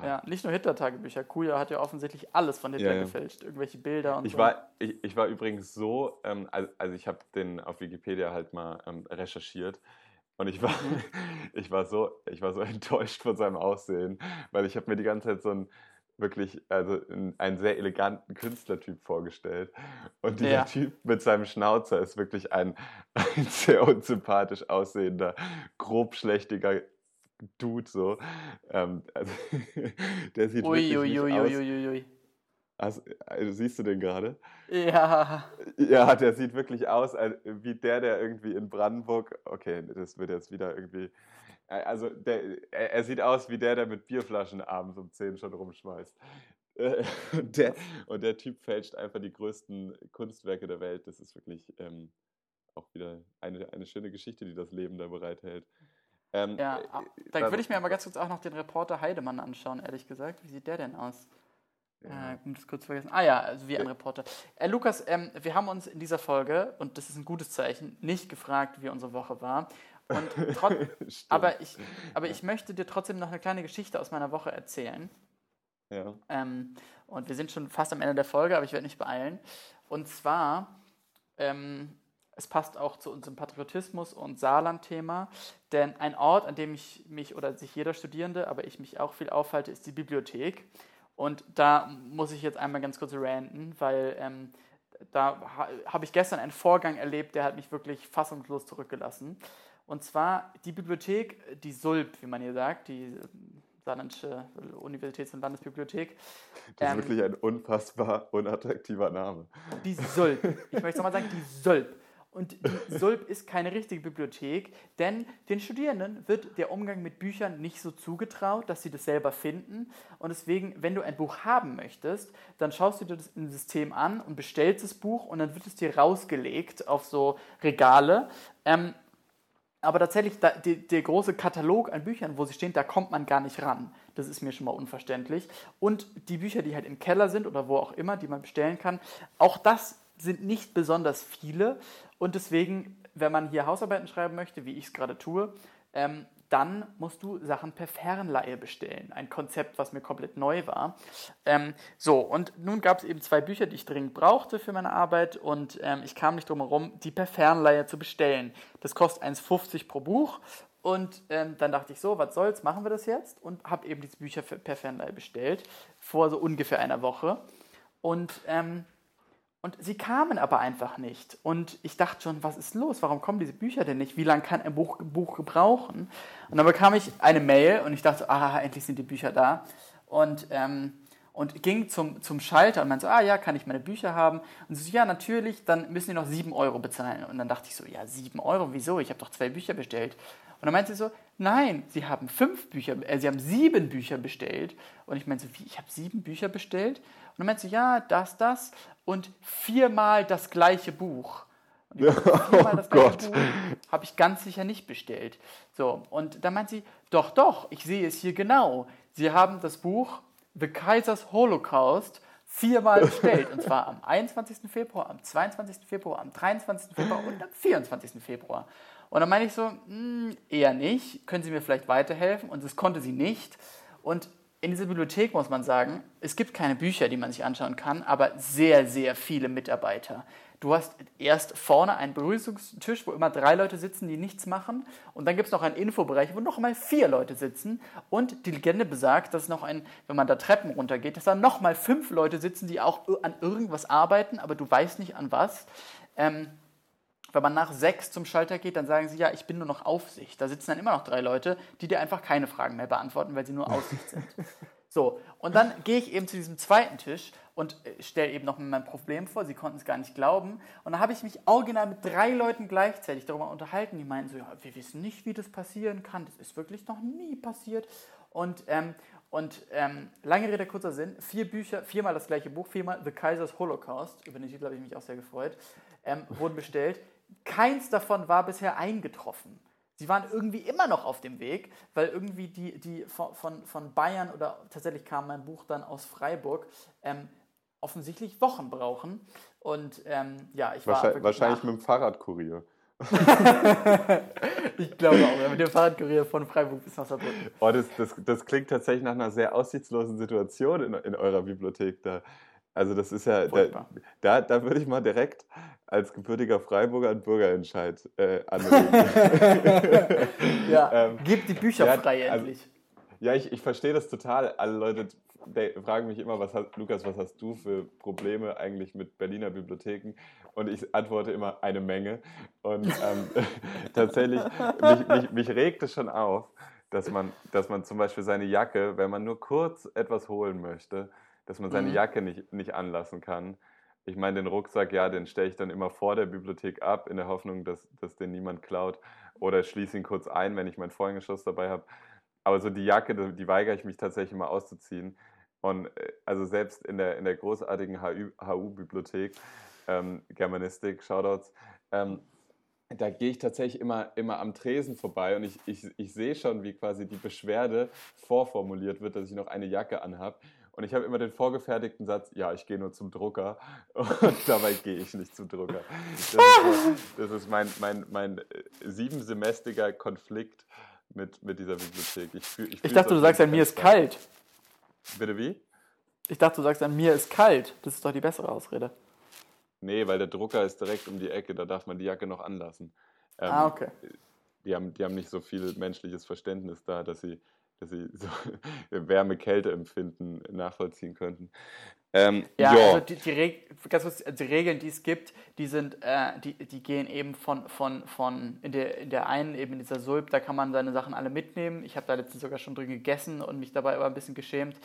Ja, nicht nur Hitler-Tagebücher. Kuja hat ja offensichtlich alles von Hitler ja, gefälscht. Irgendwelche Bilder und ich so. War, ich, ich war übrigens so, ähm, also, also, ich habe den auf Wikipedia halt mal ähm, recherchiert. Und ich war, mhm. ich, war so, ich war so enttäuscht von seinem Aussehen, weil ich habe mir die ganze Zeit so einen wirklich, also einen sehr eleganten Künstlertyp vorgestellt. Und dieser ja. Typ mit seinem Schnauzer ist wirklich ein, ein sehr unsympathisch aussehender, grobschlächtiger Dude so. Ähm, also, der sieht ui, wirklich ui, nicht ui, aus. Ui, ui, also, also, siehst du den gerade? Ja. Ja, der sieht wirklich aus wie der, der irgendwie in Brandenburg. Okay, das wird jetzt wieder irgendwie. Äh, also, der, er sieht aus wie der, der mit Bierflaschen abends um 10 schon rumschmeißt. Und der, und der Typ fälscht einfach die größten Kunstwerke der Welt. Das ist wirklich ähm, auch wieder eine, eine schöne Geschichte, die das Leben da bereithält. Ähm, ja, äh, ah, da würde ich mir aber ganz kurz auch noch den Reporter Heidemann anschauen, ehrlich gesagt. Wie sieht der denn aus? Ja. Äh, das kurz vergessen. Ah ja, also wie ein Reporter. Äh, Lukas, ähm, wir haben uns in dieser Folge, und das ist ein gutes Zeichen, nicht gefragt, wie unsere Woche war. Aber, ich, aber ich möchte dir trotzdem noch eine kleine Geschichte aus meiner Woche erzählen. Ja. Ähm, und wir sind schon fast am Ende der Folge, aber ich werde nicht beeilen. Und zwar ähm, es passt auch zu unserem Patriotismus- und Saarland-Thema, denn ein Ort, an dem ich mich oder sich jeder Studierende, aber ich mich auch viel aufhalte, ist die Bibliothek. Und da muss ich jetzt einmal ganz kurz ranten, weil ähm, da ha habe ich gestern einen Vorgang erlebt, der hat mich wirklich fassungslos zurückgelassen. Und zwar die Bibliothek, die SULB, wie man hier sagt, die Saarländische Universitäts- und Landesbibliothek. Das ist ähm, wirklich ein unfassbar unattraktiver Name. Die SULB. Ich möchte nochmal sagen, die SULB. Und die SULB ist keine richtige Bibliothek, denn den Studierenden wird der Umgang mit Büchern nicht so zugetraut, dass sie das selber finden. Und deswegen, wenn du ein Buch haben möchtest, dann schaust du dir das im System an und bestellst das Buch und dann wird es dir rausgelegt auf so Regale. Ähm, aber tatsächlich, da, die, der große Katalog an Büchern, wo sie stehen, da kommt man gar nicht ran. Das ist mir schon mal unverständlich. Und die Bücher, die halt im Keller sind oder wo auch immer, die man bestellen kann, auch das sind nicht besonders viele. Und deswegen, wenn man hier Hausarbeiten schreiben möchte, wie ich es gerade tue, ähm, dann musst du Sachen per Fernleihe bestellen. Ein Konzept, was mir komplett neu war. Ähm, so, und nun gab es eben zwei Bücher, die ich dringend brauchte für meine Arbeit und ähm, ich kam nicht drum herum, die per Fernleihe zu bestellen. Das kostet 1,50 pro Buch und ähm, dann dachte ich so, was soll's, machen wir das jetzt? Und habe eben diese Bücher per Fernleihe bestellt, vor so ungefähr einer Woche. Und ähm, und sie kamen aber einfach nicht. Und ich dachte schon, was ist los? Warum kommen diese Bücher denn nicht? Wie lange kann ein Buch, Buch gebrauchen? Und dann bekam ich eine Mail und ich dachte, ah, endlich sind die Bücher da. Und, ähm, und ging zum, zum Schalter und meinte so, ah ja, kann ich meine Bücher haben? Und sie so, ja, natürlich, dann müssen die noch sieben Euro bezahlen. Und dann dachte ich so, ja, sieben Euro, wieso? Ich habe doch zwei Bücher bestellt. Und dann meinte sie so, nein, sie haben fünf Bücher, äh, sie haben sieben Bücher bestellt. Und ich meinte so, wie, ich habe sieben Bücher bestellt? Und dann meinte sie, ja, das, das und viermal das gleiche Buch. Und ich viermal das gleiche oh Buch habe ich ganz sicher nicht bestellt. So, und dann meint sie, doch, doch, ich sehe es hier genau. Sie haben das Buch The Kaiser's Holocaust viermal bestellt. Und zwar am 21. Februar, am 22. Februar, am 23. Februar und am 24. Februar. Und dann meine ich so, hm, eher nicht, können Sie mir vielleicht weiterhelfen? Und das konnte sie nicht. Und in dieser Bibliothek muss man sagen, es gibt keine Bücher, die man sich anschauen kann, aber sehr, sehr viele Mitarbeiter. Du hast erst vorne einen Begrüßungstisch, wo immer drei Leute sitzen, die nichts machen. Und dann gibt es noch einen Infobereich, wo nochmal vier Leute sitzen. Und die Legende besagt, dass noch ein, wenn man da Treppen runtergeht, dass da nochmal fünf Leute sitzen, die auch an irgendwas arbeiten, aber du weißt nicht an was. Ähm, wenn man nach sechs zum Schalter geht, dann sagen sie, ja, ich bin nur noch Aufsicht. Da sitzen dann immer noch drei Leute, die dir einfach keine Fragen mehr beantworten, weil sie nur Aussicht sind. So, und dann gehe ich eben zu diesem zweiten Tisch und äh, stelle eben noch mein Problem vor. Sie konnten es gar nicht glauben. Und dann habe ich mich original mit drei Leuten gleichzeitig darüber unterhalten. Die meinten so, ja, wir wissen nicht, wie das passieren kann. Das ist wirklich noch nie passiert. Und, ähm, und ähm, lange Rede, kurzer Sinn, vier Bücher, viermal das gleiche Buch, viermal The Kaiser's Holocaust, über den Titel habe ich mich auch sehr gefreut, ähm, wurden bestellt. Keins davon war bisher eingetroffen. Sie waren irgendwie immer noch auf dem Weg, weil irgendwie die, die von, von, Bayern oder tatsächlich kam mein Buch dann aus Freiburg, ähm, offensichtlich Wochen brauchen. Und ähm, ja, ich war. Wahrscheinlich, wahrscheinlich mit dem Fahrradkurier. ich glaube auch, mit dem Fahrradkurier von Freiburg bis nach Saarbrücken. Oh, das, das, das klingt tatsächlich nach einer sehr aussichtslosen Situation in, in eurer Bibliothek da. Also das ist ja, da, da, da, würde ich mal direkt als gebürtiger Freiburger einen Bürgerentscheid äh, anregen. ja, ähm, gib die Bücher ja, frei also, endlich. Ja, ich, ich verstehe das total. Alle Leute fragen mich immer, was hast, Lukas, was hast du für Probleme eigentlich mit Berliner Bibliotheken? Und ich antworte immer eine Menge. Und ähm, tatsächlich, mich, mich, mich regt es schon auf, dass man, dass man zum Beispiel seine Jacke, wenn man nur kurz etwas holen möchte, dass man seine mhm. Jacke nicht, nicht anlassen kann. Ich meine, den Rucksack, ja, den stelle ich dann immer vor der Bibliothek ab, in der Hoffnung, dass, dass den niemand klaut. Oder schließe ihn kurz ein, wenn ich mein Vorhängeschloss dabei habe. Aber so die Jacke, die weigere ich mich tatsächlich mal auszuziehen. Und äh, also selbst in der, in der großartigen HU-Bibliothek, ähm, Germanistik, Shoutouts, ähm, da gehe ich tatsächlich immer, immer am Tresen vorbei und ich, ich, ich sehe schon, wie quasi die Beschwerde vorformuliert wird, dass ich noch eine Jacke anhabe. Und ich habe immer den vorgefertigten Satz, ja, ich gehe nur zum Drucker. Und dabei gehe ich nicht zum Drucker. Das ist, das ist mein, mein, mein äh, siebensemestriger Konflikt mit, mit dieser Bibliothek. Ich, fühl, ich, ich dachte, du sagst, an mir ist kalt. Bitte wie? Ich dachte, du sagst, an mir ist kalt. Das ist doch die bessere Ausrede. Nee, weil der Drucker ist direkt um die Ecke, da darf man die Jacke noch anlassen. Ähm, ah, okay. Die haben, die haben nicht so viel menschliches Verständnis da, dass sie dass sie so Wärme-Kälte-Empfinden nachvollziehen könnten. Ähm, ja, jo. also die, die, Reg kurz, die, Regeln, die es gibt, die sind, äh, die, die gehen eben von, von, von in, der, in der einen, eben in dieser Sulp, da kann man seine Sachen alle mitnehmen. Ich habe da letztens sogar schon drin gegessen und mich dabei aber ein bisschen geschämt.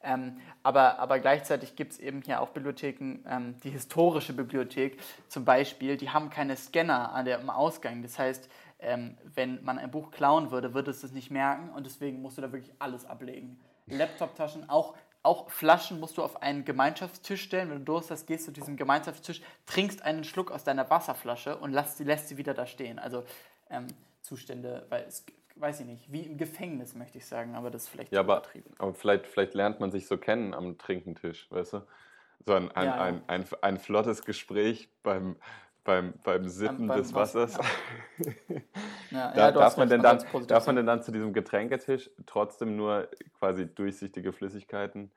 Ähm, aber, aber gleichzeitig gibt es eben hier auch Bibliotheken, ähm, die historische Bibliothek zum Beispiel, die haben keine Scanner an der, am Ausgang. Das heißt, ähm, wenn man ein Buch klauen würde, würde es das nicht merken und deswegen musst du da wirklich alles ablegen. Laptoptaschen, auch, auch Flaschen musst du auf einen Gemeinschaftstisch stellen. Wenn du Durst hast, gehst du zu diesem Gemeinschaftstisch, trinkst einen Schluck aus deiner Wasserflasche und lässt, lässt sie wieder da stehen. Also ähm, Zustände, weil es weiß ich nicht, wie im Gefängnis, möchte ich sagen, aber das ist vielleicht ja, aber, aber vielleicht, vielleicht lernt man sich so kennen am Trinkentisch, weißt du? So ein, ein, ja, ja. ein, ein, ein, flottes Gespräch beim, beim, beim Sippen beim, des Wassers. Ja. da, darf, man denn dann, darf man denn dann zu diesem Getränketisch trotzdem nur quasi durchsichtige Flüssigkeiten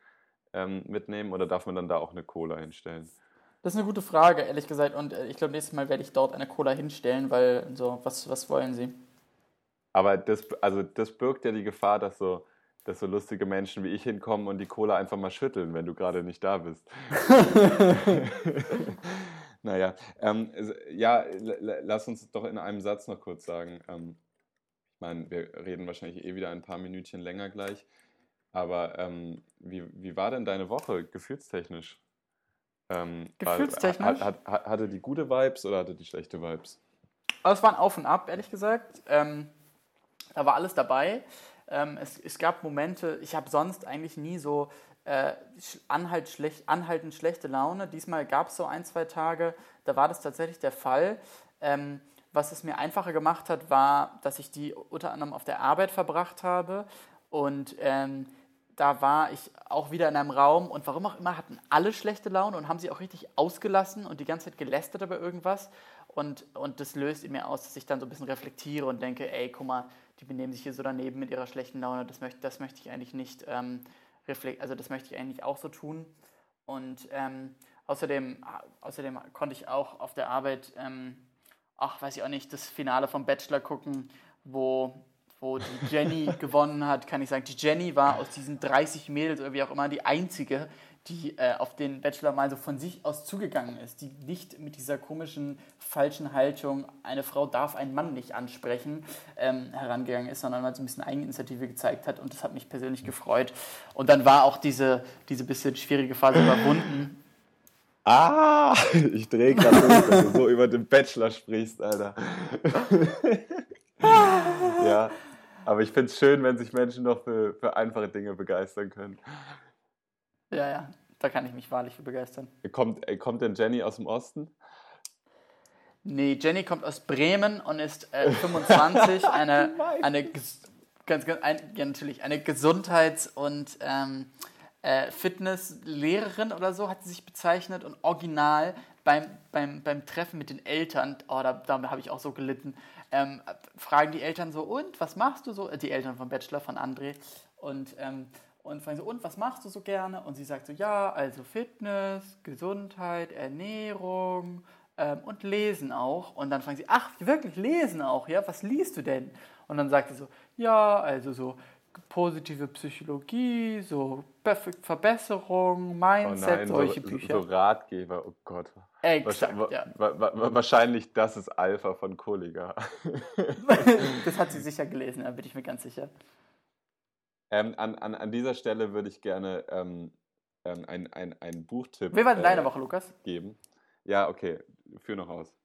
ähm, mitnehmen oder darf man dann da auch eine Cola hinstellen? Das ist eine gute Frage, ehrlich gesagt. Und äh, ich glaube, nächstes Mal werde ich dort eine Cola hinstellen, weil so, was, was wollen Sie? Aber das, also das birgt ja die Gefahr, dass so, dass so lustige Menschen wie ich hinkommen und die Cola einfach mal schütteln, wenn du gerade nicht da bist. naja, ähm, ja, lass uns doch in einem Satz noch kurz sagen. Ähm, ich meine, wir reden wahrscheinlich eh wieder ein paar Minütchen länger gleich. Aber ähm, wie, wie war denn deine Woche gefühlstechnisch? Ähm, gefühlstechnisch? War, hat, hat, hatte die gute Vibes oder hatte die schlechte Vibes? Also es waren auf und ab, ehrlich gesagt. Ähm, da war alles dabei. Ähm, es, es gab Momente, ich habe sonst eigentlich nie so äh, anhalt schlecht, anhaltend schlechte Laune. Diesmal gab es so ein, zwei Tage, da war das tatsächlich der Fall. Ähm, was es mir einfacher gemacht hat, war, dass ich die unter anderem auf der Arbeit verbracht habe. Und ähm, da war ich auch wieder in einem Raum und warum auch immer hatten alle schlechte Laune und haben sie auch richtig ausgelassen und die ganze Zeit gelästert über irgendwas. Und, und das löst in mir aus, dass ich dann so ein bisschen reflektiere und denke, ey, guck mal, die benehmen sich hier so daneben mit ihrer schlechten Laune, das möchte, das möchte ich eigentlich nicht ähm, also das möchte ich eigentlich auch so tun. Und ähm, außerdem, außerdem konnte ich auch auf der Arbeit, ähm, ach, weiß ich auch nicht, das Finale vom Bachelor gucken, wo wo die Jenny gewonnen hat, kann ich sagen, die Jenny war aus diesen 30 Mädels oder wie auch immer die einzige, die äh, auf den Bachelor mal so von sich aus zugegangen ist, die nicht mit dieser komischen, falschen Haltung, eine Frau darf einen Mann nicht ansprechen, ähm, herangegangen ist, sondern mal so ein bisschen Eigeninitiative gezeigt hat und das hat mich persönlich gefreut. Und dann war auch diese, diese bisschen schwierige Phase überwunden. Ah, ich drehe gerade durch, wenn du so über den Bachelor sprichst, Alter. ja, aber ich finde es schön, wenn sich Menschen noch für, für einfache Dinge begeistern können. Ja, ja, da kann ich mich wahrlich für begeistern. Kommt, äh, kommt denn Jenny aus dem Osten? Nee, Jenny kommt aus Bremen und ist äh, 25, eine, eine, ganz, ganz, ein, ja, natürlich, eine Gesundheits- und ähm, äh, Fitnesslehrerin oder so hat sie sich bezeichnet und original beim, beim, beim Treffen mit den Eltern, oh, da, da habe ich auch so gelitten, ähm, fragen die Eltern so, und was machst du so? Die Eltern vom Bachelor, von André. Und, ähm, und fragen so, und was machst du so gerne? Und sie sagt so, ja, also Fitness, Gesundheit, Ernährung ähm, und Lesen auch. Und dann fragen sie, ach, wirklich Lesen auch, ja? Was liest du denn? Und dann sagt sie so, ja, also so positive Psychologie, so Verbesserung, Mindset, oh nein, solche so, Bücher. So Ratgeber, oh Gott. Exakt, ja. Wahrscheinlich das ist Alpha von Kollega. das hat sie sicher gelesen, da bin ich mir ganz sicher. Ähm, an, an, an dieser Stelle würde ich gerne ähm, ähm einen ein Buchtipp Wie war denn deine äh, Woche, Lukas? geben. Ja, okay, führ noch aus.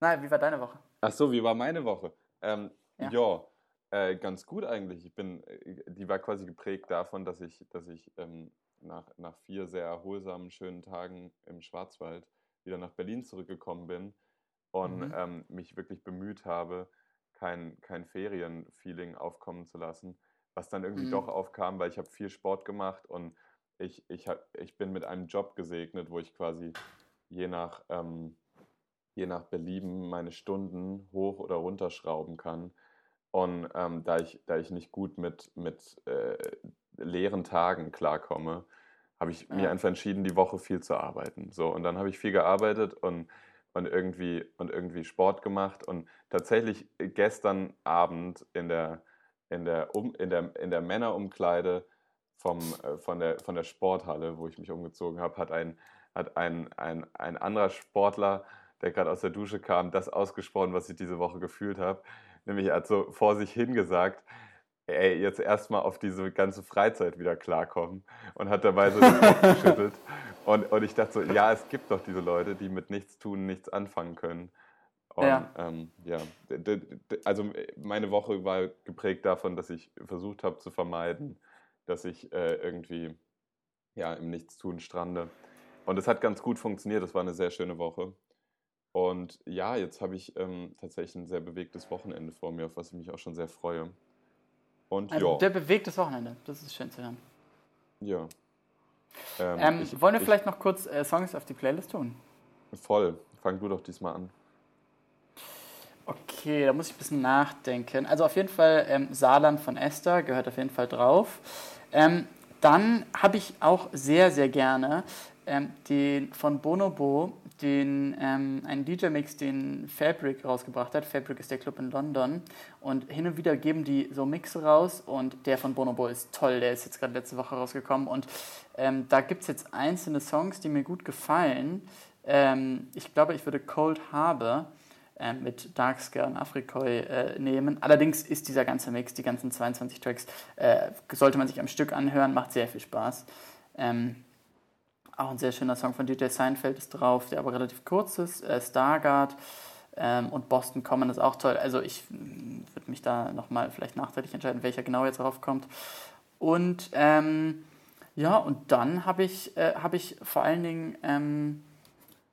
Nein, wie war deine Woche? Ach so, wie war meine Woche? Ähm, ja, ja äh, ganz gut eigentlich. Ich bin, äh, die war quasi geprägt davon, dass ich, dass ich ähm, nach, nach vier sehr erholsamen, schönen Tagen im Schwarzwald wieder nach Berlin zurückgekommen bin und mhm. ähm, mich wirklich bemüht habe, kein, kein Ferienfeeling aufkommen zu lassen, was dann irgendwie mhm. doch aufkam, weil ich habe viel Sport gemacht und ich, ich, hab, ich bin mit einem Job gesegnet, wo ich quasi je nach, ähm, je nach Belieben meine Stunden hoch oder runterschrauben kann. Und ähm, da, ich, da ich nicht gut mit, mit äh, leeren Tagen klarkomme, habe ich ja. mir einfach entschieden, die Woche viel zu arbeiten. So, und dann habe ich viel gearbeitet und, und, irgendwie, und irgendwie Sport gemacht. Und tatsächlich gestern Abend in der, in der, um, in der, in der Männerumkleide vom, äh, von, der, von der Sporthalle, wo ich mich umgezogen habe, hat ein, hat ein, ein, ein anderer Sportler, der gerade aus der Dusche kam, das ausgesprochen, was ich diese Woche gefühlt habe. Nämlich er hat so vor sich hingesagt, ey, jetzt erstmal auf diese ganze Freizeit wieder klarkommen und hat dabei so den Kopf geschüttelt. Und, und ich dachte so, ja, es gibt doch diese Leute, die mit nichts tun, nichts anfangen können. Und, ja. Ähm, ja, also meine Woche war geprägt davon, dass ich versucht habe zu vermeiden, dass ich äh, irgendwie ja, im Nichtstun strande. Und es hat ganz gut funktioniert. Das war eine sehr schöne Woche. Und ja, jetzt habe ich ähm, tatsächlich ein sehr bewegtes Wochenende vor mir, auf was ich mich auch schon sehr freue. Und also ja. Der bewegtes Wochenende, das ist schön zu hören. Ja. Ähm, ähm, ich, wollen wir ich, vielleicht noch kurz äh, Songs auf die Playlist tun? Voll. Fang du doch diesmal an. Okay, da muss ich ein bisschen nachdenken. Also auf jeden Fall ähm, Saarland von Esther gehört auf jeden Fall drauf. Ähm, dann habe ich auch sehr, sehr gerne ähm, den von Bonobo den, ähm, einen DJ-Mix, den Fabric rausgebracht hat. Fabric ist der Club in London. Und hin und wieder geben die so Mixe raus. Und der von Bonobo ist toll. Der ist jetzt gerade letzte Woche rausgekommen. Und ähm, da gibt es jetzt einzelne Songs, die mir gut gefallen. Ähm, ich glaube, ich würde Cold Harbor äh, mit Darkscare und Afrikoi äh, nehmen. Allerdings ist dieser ganze Mix, die ganzen 22 Tracks, äh, sollte man sich am Stück anhören, macht sehr viel Spaß. Ähm, auch ein sehr schöner Song von DJ Seinfeld ist drauf, der aber relativ kurz ist. Äh, Stargard ähm, und Boston Common ist auch toll. Also ich mm, würde mich da nochmal vielleicht nachträglich entscheiden, welcher genau jetzt draufkommt. Und ähm, ja, und dann habe ich, äh, hab ich vor allen Dingen ähm,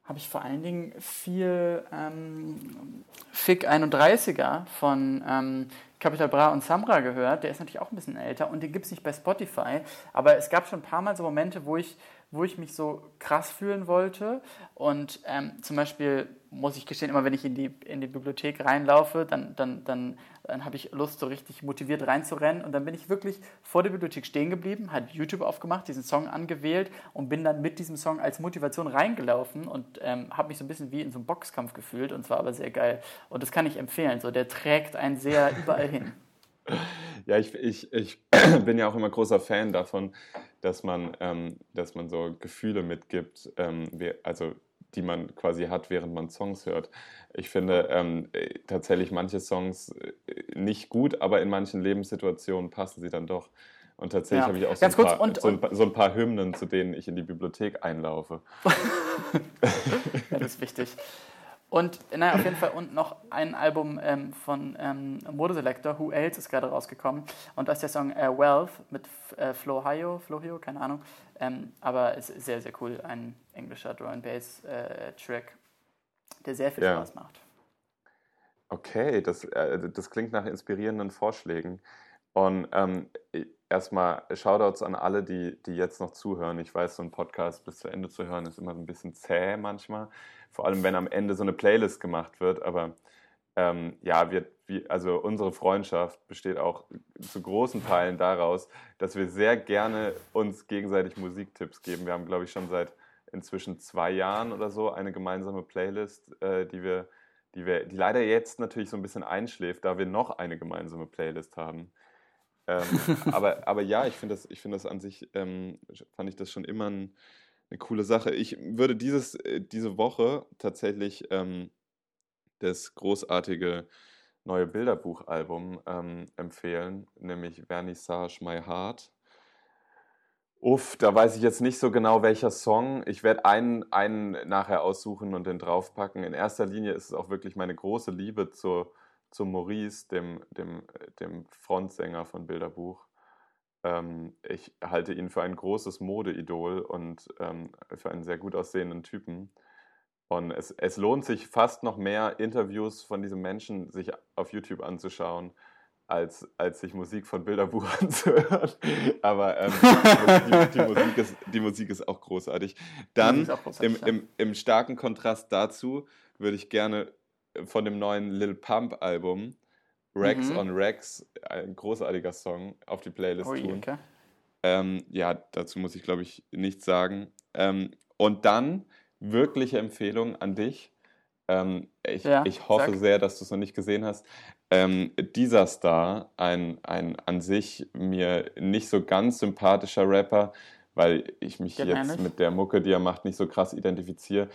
habe ich vor allen Dingen viel ähm, Fick 31er von ähm, Capital Bra und Samra gehört. Der ist natürlich auch ein bisschen älter und den gibt es nicht bei Spotify. Aber es gab schon ein paar Mal so Momente, wo ich wo ich mich so krass fühlen wollte. Und ähm, zum Beispiel muss ich gestehen, immer wenn ich in die, in die Bibliothek reinlaufe, dann, dann, dann, dann habe ich Lust, so richtig motiviert reinzurennen. Und dann bin ich wirklich vor der Bibliothek stehen geblieben, habe YouTube aufgemacht, diesen Song angewählt und bin dann mit diesem Song als Motivation reingelaufen und ähm, habe mich so ein bisschen wie in so einem Boxkampf gefühlt. Und zwar aber sehr geil. Und das kann ich empfehlen. So, der trägt einen sehr überall hin. Ja, ich, ich, ich bin ja auch immer großer Fan davon, dass man, ähm, dass man so Gefühle mitgibt, ähm, also die man quasi hat, während man Songs hört. Ich finde ähm, äh, tatsächlich manche Songs äh, nicht gut, aber in manchen Lebenssituationen passen sie dann doch. Und tatsächlich ja. habe ich auch so ein, paar, und, so, ein, so ein, paar, Hymnen, zu denen ich in die Bibliothek einlaufe. ja, das ist wichtig. Und naja, auf jeden Fall und noch ein Album ähm, von ähm, Modeselektor, Who Else ist gerade rausgekommen. Und da ist der Song äh, Wealth mit äh, Flo Hio, keine Ahnung. Ähm, aber es ist sehr, sehr cool. Ein englischer Drum Bass äh, Track, der sehr viel Spaß macht. Okay, das, äh, das klingt nach inspirierenden Vorschlägen. Und ähm, erstmal Shoutouts an alle, die, die jetzt noch zuhören. Ich weiß, so ein Podcast bis zu Ende zu hören ist immer so ein bisschen zäh manchmal vor allem wenn am Ende so eine Playlist gemacht wird. Aber ähm, ja, wir, wir, also unsere Freundschaft besteht auch zu großen Teilen daraus, dass wir sehr gerne uns gegenseitig Musiktipps geben. Wir haben, glaube ich, schon seit inzwischen zwei Jahren oder so eine gemeinsame Playlist, äh, die wir, die wir, die leider jetzt natürlich so ein bisschen einschläft, da wir noch eine gemeinsame Playlist haben. ähm, aber, aber ja, ich finde das, ich das an sich, ähm, fand ich das schon immer ein, eine coole Sache. Ich würde dieses, äh, diese Woche tatsächlich ähm, das großartige neue Bilderbuchalbum ähm, empfehlen, nämlich Vernissage My Heart. Uff, da weiß ich jetzt nicht so genau, welcher Song. Ich werde einen, einen nachher aussuchen und den draufpacken. In erster Linie ist es auch wirklich meine große Liebe zu, zu Maurice, dem, dem, dem Frontsänger von Bilderbuch. Ähm, ich halte ihn für ein großes Modeidol und ähm, für einen sehr gut aussehenden Typen. Und es, es lohnt sich fast noch mehr, Interviews von diesem Menschen sich auf YouTube anzuschauen, als, als sich Musik von Bilderbuch anzuhören. Aber ähm, die, die, Musik ist, die Musik ist auch großartig. Dann großartig, im, im, im starken Kontrast dazu würde ich gerne von dem neuen Lil Pump Album Rex mhm. on Rex, ein großartiger Song, auf die Playlist Ui, tun. Okay. Ähm, ja, dazu muss ich, glaube ich, nichts sagen. Ähm, und dann wirkliche Empfehlung an dich. Ähm, ich, ja, ich hoffe sag. sehr, dass du es noch nicht gesehen hast. Ähm, dieser Star, ein, ein an sich mir nicht so ganz sympathischer Rapper, weil ich mich Geht jetzt mit der Mucke, die er macht, nicht so krass identifiziere.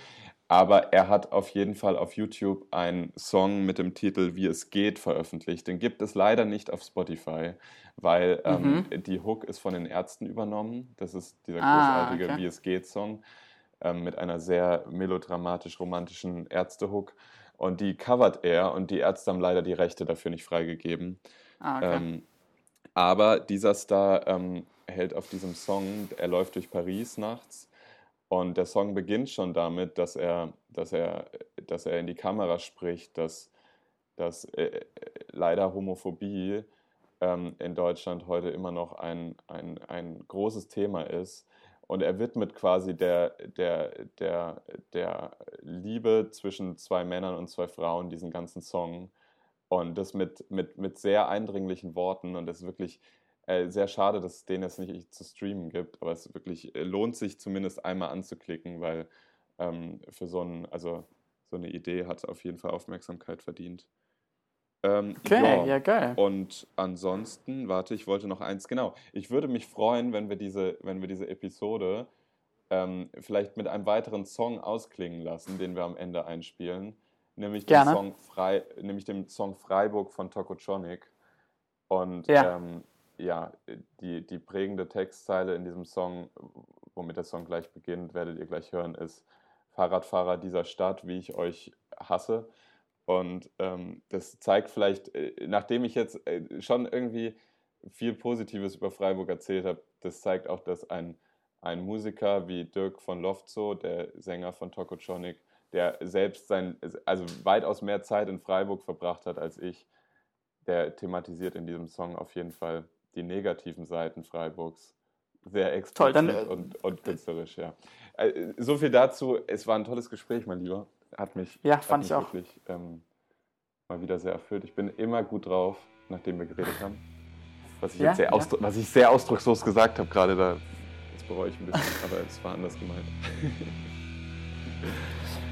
Aber er hat auf jeden Fall auf YouTube einen Song mit dem Titel Wie es geht veröffentlicht. Den gibt es leider nicht auf Spotify, weil ähm, mhm. die Hook ist von den Ärzten übernommen. Das ist dieser ah, großartige okay. Wie es geht Song ähm, mit einer sehr melodramatisch-romantischen Ärzte-Hook. Und die covert er und die Ärzte haben leider die Rechte dafür nicht freigegeben. Ah, okay. ähm, aber dieser Star ähm, hält auf diesem Song, er läuft durch Paris nachts und der Song beginnt schon damit, dass er, dass er, dass er in die Kamera spricht, dass, dass äh, leider Homophobie ähm, in Deutschland heute immer noch ein, ein, ein großes Thema ist. Und er widmet quasi der, der, der, der Liebe zwischen zwei Männern und zwei Frauen diesen ganzen Song. Und das mit, mit, mit sehr eindringlichen Worten. Und das ist wirklich äh, sehr schade, dass es den jetzt nicht zu streamen gibt, aber es wirklich äh, lohnt sich zumindest einmal anzuklicken, weil ähm, für so, ein, also, so eine Idee hat auf jeden Fall Aufmerksamkeit verdient. Ähm, okay, ja. ja, geil. Und ansonsten, warte, ich wollte noch eins, genau. Ich würde mich freuen, wenn wir diese, wenn wir diese Episode ähm, vielleicht mit einem weiteren Song ausklingen lassen, den wir am Ende einspielen. Nämlich, Dem, Song Frei, nämlich dem Song Freiburg von Tokotronic. Und ja. ähm, ja, die, die prägende Textzeile in diesem Song, womit der Song gleich beginnt, werdet ihr gleich hören, ist Fahrradfahrer dieser Stadt, wie ich euch hasse. Und ähm, das zeigt vielleicht, äh, nachdem ich jetzt äh, schon irgendwie viel Positives über Freiburg erzählt habe, das zeigt auch, dass ein, ein Musiker wie Dirk von Lofzo, der Sänger von Tokotronic, der selbst sein, also weitaus mehr Zeit in Freiburg verbracht hat als ich, der thematisiert in diesem Song auf jeden Fall die negativen Seiten Freiburgs sehr explizit Toll, dann, äh, und, und künstlerisch, ja. Äh, so viel dazu. Es war ein tolles Gespräch, mein Lieber. Hat mich, ja, fand ich auch. wirklich ähm, mal wieder sehr erfüllt. Ich bin immer gut drauf, nachdem wir geredet haben. Was ich, ja, sehr, ja. was ich sehr ausdruckslos gesagt habe gerade, da das bereue ich ein bisschen, aber es war anders gemeint.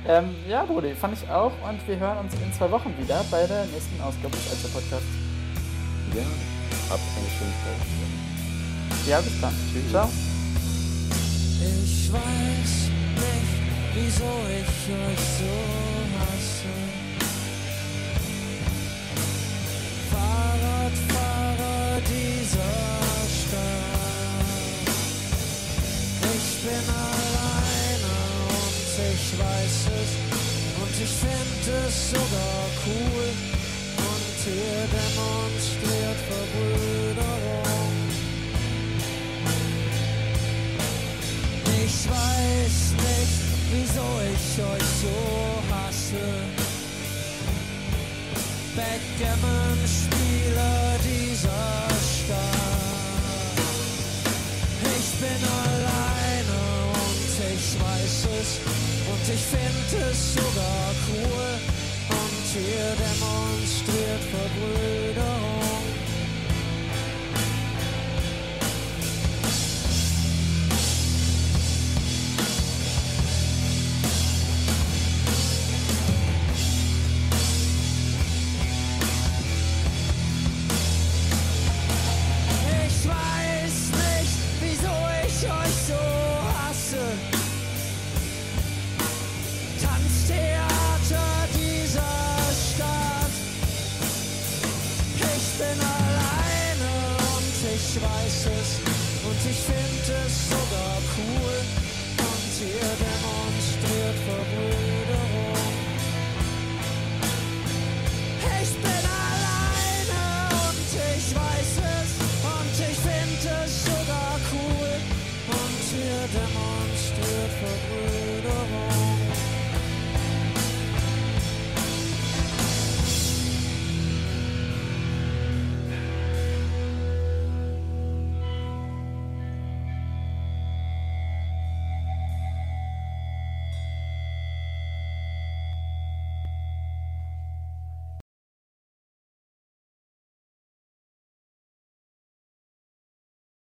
ähm, ja, Brudi, fand ich auch. Und wir hören uns in zwei Wochen wieder bei der nächsten Ausgabe des Alter Podcasts. Ja, habt eine schöne Zeit. Ja, bis dann. Tschüss. Ciao. Ich weiß nicht, wieso ich euch so hasse. Fahrradfahrer dieser Stadt. Ich bin alleine und ich weiß es. Und ich finde es sogar cool. Ihr demonstriert Verbrüderung. Ich weiß nicht, wieso ich euch so hasse. Backgammon-Spieler dieser Stadt. Ich bin alleine und ich weiß es. Und ich finde es sogar cool. Ihr demonstriert Verbrüderung.